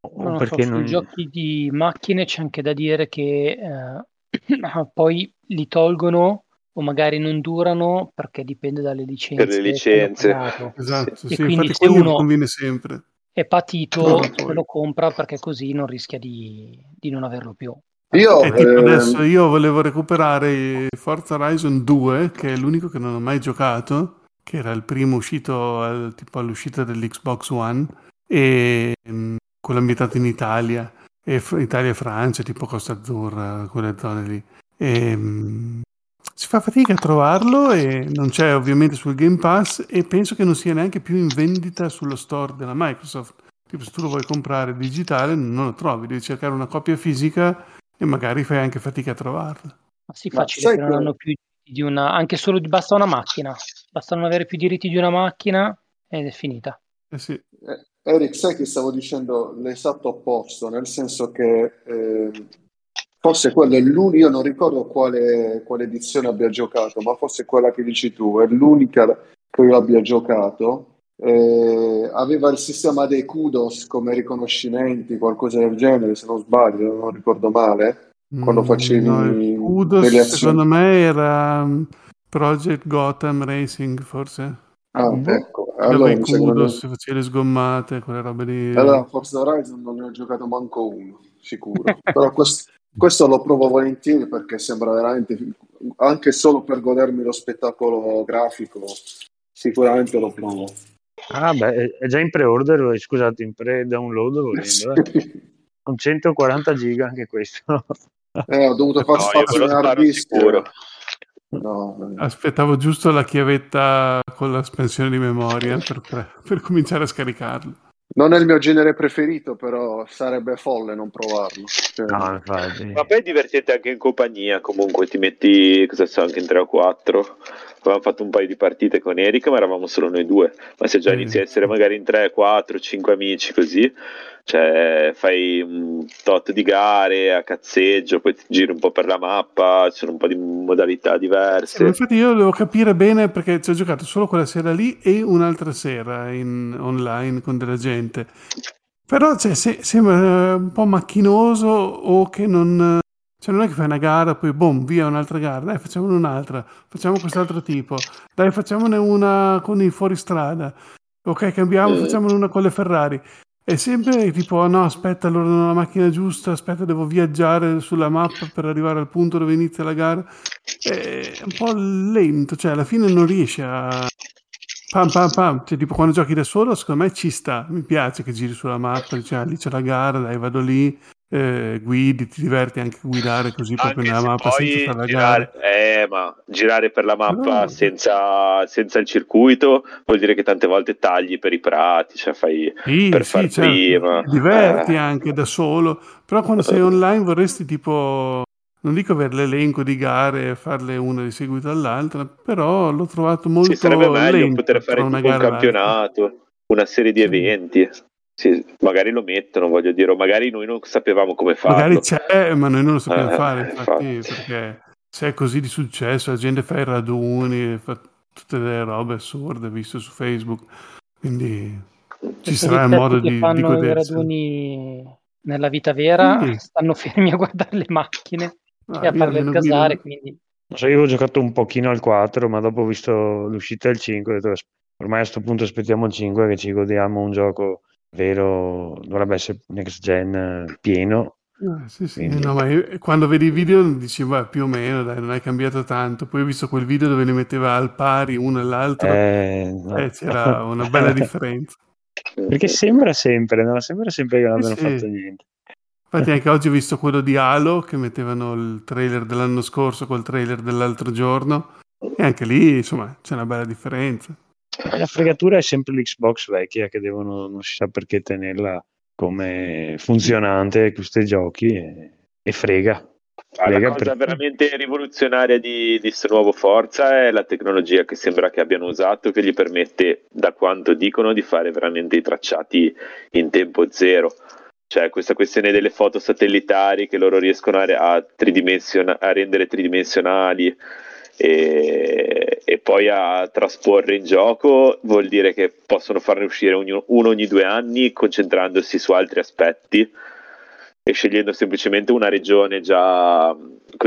Speaker 2: O
Speaker 1: Non lo so,
Speaker 2: perché
Speaker 1: sui
Speaker 2: non...
Speaker 1: giochi di macchine c'è anche da dire che eh, poi li tolgono o magari non durano perché dipende dalle licenze.
Speaker 5: Per le licenze.
Speaker 4: Esatto,
Speaker 1: E
Speaker 4: sì,
Speaker 1: quindi
Speaker 4: infatti
Speaker 1: se uno-
Speaker 4: conviene sempre.
Speaker 1: È patito, se lo compra perché così non rischia di, di non averlo più.
Speaker 3: io,
Speaker 4: E tipo
Speaker 3: ehm,
Speaker 4: adesso io volevo recuperare Forza Horizon 2, che è l'unico che non ho mai giocato, che era il primo uscito al- tipo all'uscita dell'Xbox One, e mm, quello ambientato in Italia, e F- Italia e Francia, tipo Costa Azzurra, quelle zone lì. E, mm, si fa fatica a trovarlo e non c'è ovviamente sul Game Pass e penso che non sia neanche più in vendita sullo store della Microsoft. Tipo se tu lo vuoi comprare digitale non lo trovi, devi cercare una copia fisica e magari fai anche fatica a trovarla.
Speaker 1: Ma sì,
Speaker 3: Ma
Speaker 1: facile che non hanno più diritti di una, anche solo di- basta una macchina, basta non avere più diritti di una macchina ed è finita.
Speaker 4: Eh sì,
Speaker 3: Eh, Eric, sai che stavo dicendo l'esatto opposto, nel senso che eh, Forse quello è l'unico, io non ricordo quale, quale edizione abbia giocato, ma forse quella che dici tu, è l'unica che io abbia giocato. Eh, aveva il sistema dei kudos come riconoscimenti, qualcosa del genere, se non sbaglio, non ricordo male. Quando facevi
Speaker 4: Mm, no, kudos, secondo me era um, Project Gotham Racing, forse.
Speaker 3: Ah,
Speaker 2: Boh.
Speaker 3: ecco. Allora,
Speaker 4: i kudos, facevi le sgommate, quelle robe lì.
Speaker 3: allora, Forza Horizon non ne ho giocato manco uno, sicuro. Però questo, questo lo provo volentieri perché sembra veramente, anche solo per godermi lo spettacolo grafico, sicuramente lo provo.
Speaker 2: Ah, beh, è- già in pre-order, scusate, in pre-download volendo, eh. Con 140 giga anche questo.
Speaker 3: Eh, ho dovuto
Speaker 5: No, io
Speaker 3: spazio in hard disk.
Speaker 5: sicuro.
Speaker 3: No, eh.
Speaker 4: Aspettavo giusto la chiavetta con la spensione di memoria per, per- per cominciare a scaricarlo.
Speaker 3: Non è il mio genere preferito, però sarebbe folle non provarlo. Cioè,
Speaker 2: No, infatti.
Speaker 5: Ma poi è divertente anche in compagnia, comunque ti metti, cosa so, anche in 3 o 4. Avevamo fatto un paio di partite con Erika, ma eravamo solo noi due. Ma se già
Speaker 4: Sì.
Speaker 5: inizi a essere magari in 3, 4, 5 amici così, cioè fai un tot di gare a cazzeggio, poi ti giri un po' per la mappa, ci sono un po' di modalità
Speaker 4: Sì,
Speaker 5: diverse.
Speaker 4: ma infatti io devo capire bene perché ci ho giocato solo quella sera lì e un'altra sera in online con della gente. Però cioè, se- sembra eh, un po' macchinoso o che non... Cioè non è che fai una gara, poi boom, via un'altra gara, dai facciamone un'altra, facciamo quest'altro tipo, dai facciamone una con i fuoristrada, ok cambiamo,
Speaker 5: Mm.
Speaker 4: facciamone una con le Ferrari. È sempre tipo, "Oh, no, aspetta, allora non ho la macchina giusta, aspetta, devo viaggiare sulla mappa per arrivare al punto dove inizia la gara. È un po' lento, cioè alla fine non riesce a... Pam pam pam, cioè tipo quando giochi da solo secondo me ci sta, mi piace che giri sulla mappa, dici, ah, lì c'è la gara, dai vado lì, eh, guidi, ti diverti anche a guidare così proprio
Speaker 5: Anche
Speaker 4: nella
Speaker 5: se
Speaker 4: mappa senza fare
Speaker 5: girare, eh, ma girare per la mappa
Speaker 4: No.
Speaker 5: senza, senza il circuito vuol dire che tante volte tagli per i prati, cioè fai
Speaker 4: Sì,
Speaker 5: per
Speaker 4: sì,
Speaker 5: far
Speaker 4: certo,
Speaker 5: prima.
Speaker 4: ti diverti
Speaker 5: Eh.
Speaker 4: anche da solo, però quando sei online vorresti tipo, non dico avere l'elenco di gare e farle una di seguito all'altra, però l'ho trovato molto
Speaker 5: Sì, sarebbe meglio poter fare un
Speaker 4: e l'altra.
Speaker 5: campionato, una serie di
Speaker 4: Sì.
Speaker 5: eventi. Sì, magari lo mettono, voglio dire, o magari noi non sapevamo come farlo.
Speaker 4: Magari c'è, ma noi non lo sappiamo
Speaker 5: Eh,
Speaker 4: fare, infatti,
Speaker 5: infatti.
Speaker 4: perché se è così di successo, la gente fa i raduni, fa tutte le robe assurde viste su Facebook, quindi ci sarà
Speaker 1: per
Speaker 4: un
Speaker 1: i
Speaker 4: modo di, di
Speaker 1: fanno i
Speaker 4: goderselo.
Speaker 1: raduni nella vita vera
Speaker 4: Sì.
Speaker 1: stanno fermi a guardare le macchine
Speaker 4: Ah,
Speaker 1: e a farle
Speaker 4: guido-
Speaker 1: quindi
Speaker 2: Non so, io ho giocato un pochino al 4, ma dopo ho visto l'uscita del 5, ho detto, "As- ormai a questo punto aspettiamo il 5 che ci godiamo un gioco vero, dovrebbe essere next gen eh, pieno.
Speaker 4: Ah, sì, sì,
Speaker 2: Quindi-
Speaker 4: no, ma io- quando vedi i video dici, beh, più o meno, dai, non è cambiato tanto. Poi ho visto quel video dove li metteva al pari uno e l'altro,
Speaker 2: Eh, no.
Speaker 4: e c'era una bella differenza.
Speaker 2: Perché sembra sempre, no? Sembra sempre che non abbiano
Speaker 4: sì.
Speaker 2: fatto niente.
Speaker 4: Infatti anche oggi ho visto quello di Halo, che mettevano il trailer dell'anno scorso col trailer dell'altro giorno, e anche lì, insomma, c'è una bella differenza.
Speaker 2: La fregatura è sempre l'Xbox vecchia che devono, non si sa perché tenerla come funzionante questi giochi e, e frega.
Speaker 5: Ah, la cosa
Speaker 2: per-
Speaker 5: veramente rivoluzionaria di, di sto nuovo Forza è la tecnologia che sembra che abbiano usato che gli permette, da quanto dicono, di fare veramente i tracciati in tempo zero. Cioè questa questione delle foto satellitari che loro riescono a, a a rendere tridimensionali e, e poi a trasporre in gioco vuol dire che possono farne uscire ogni- uno ogni due anni concentrandosi su altri aspetti e scegliendo semplicemente una regione già,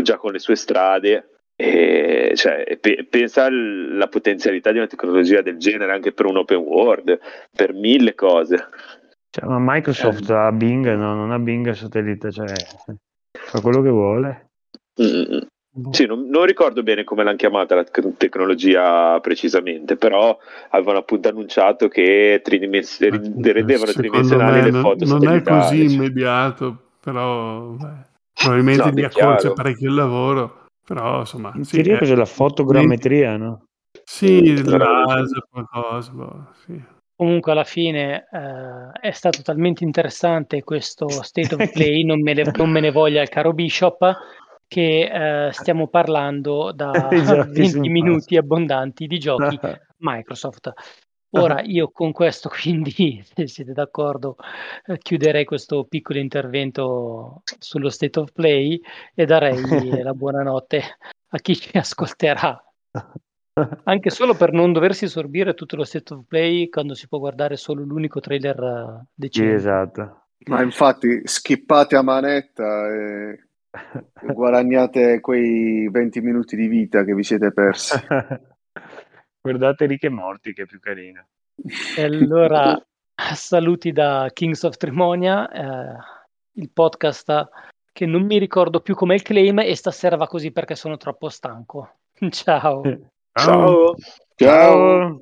Speaker 5: già con le sue strade. E, cioè, pe- pensa alla potenzialità di una tecnologia del genere anche per un open world, per mille cose.
Speaker 2: Cioè, ma Microsoft ha Bing, no, non ha Bing satellite, cioè fa quello che vuole.
Speaker 5: Mm.
Speaker 4: Boh.
Speaker 5: Sì, non, non ricordo bene come l'hanno chiamata la tec- tecnologia precisamente, però avevano appunto annunciato che tridimens-
Speaker 4: Ma,
Speaker 5: rendevano tridimensionali
Speaker 4: me
Speaker 5: le
Speaker 4: non,
Speaker 5: foto
Speaker 4: non è così immediato, però beh, probabilmente
Speaker 5: No,
Speaker 4: accorcia
Speaker 5: chiaro.
Speaker 4: parecchio il lavoro, però insomma,
Speaker 2: In
Speaker 4: sì,
Speaker 2: teoria cos'è la fotogrammetria, no?
Speaker 4: sì, il
Speaker 5: però-
Speaker 4: laser, qualcosa, boh, sì.
Speaker 1: comunque alla fine eh, è stato talmente interessante questo state of play, non me, le- non me ne voglia il caro Bishop, che eh, stiamo parlando da
Speaker 2: I giochi
Speaker 1: 20
Speaker 2: sul
Speaker 1: minuti abbondanti di giochi Microsoft. Ora io con questo, quindi, se siete d'accordo, eh, chiuderei questo piccolo intervento sullo state of play e darei la buonanotte a chi ci ascolterà. Anche solo per non doversi sorbire tutto lo state of play quando si può guardare solo l'unico trailer uh, decente.
Speaker 2: Esatto.
Speaker 3: Ma infatti skippate a manetta e guadagnate quei 20 minuti di vita che vi siete persi.
Speaker 2: Guardate Rick e Morti che è più carino.
Speaker 1: E allora saluti da Kings of Trimonia, eh, il podcast che non mi ricordo più come il claim e stasera va così perché sono troppo stanco. Ciao.
Speaker 2: Ciao.
Speaker 3: Ciao.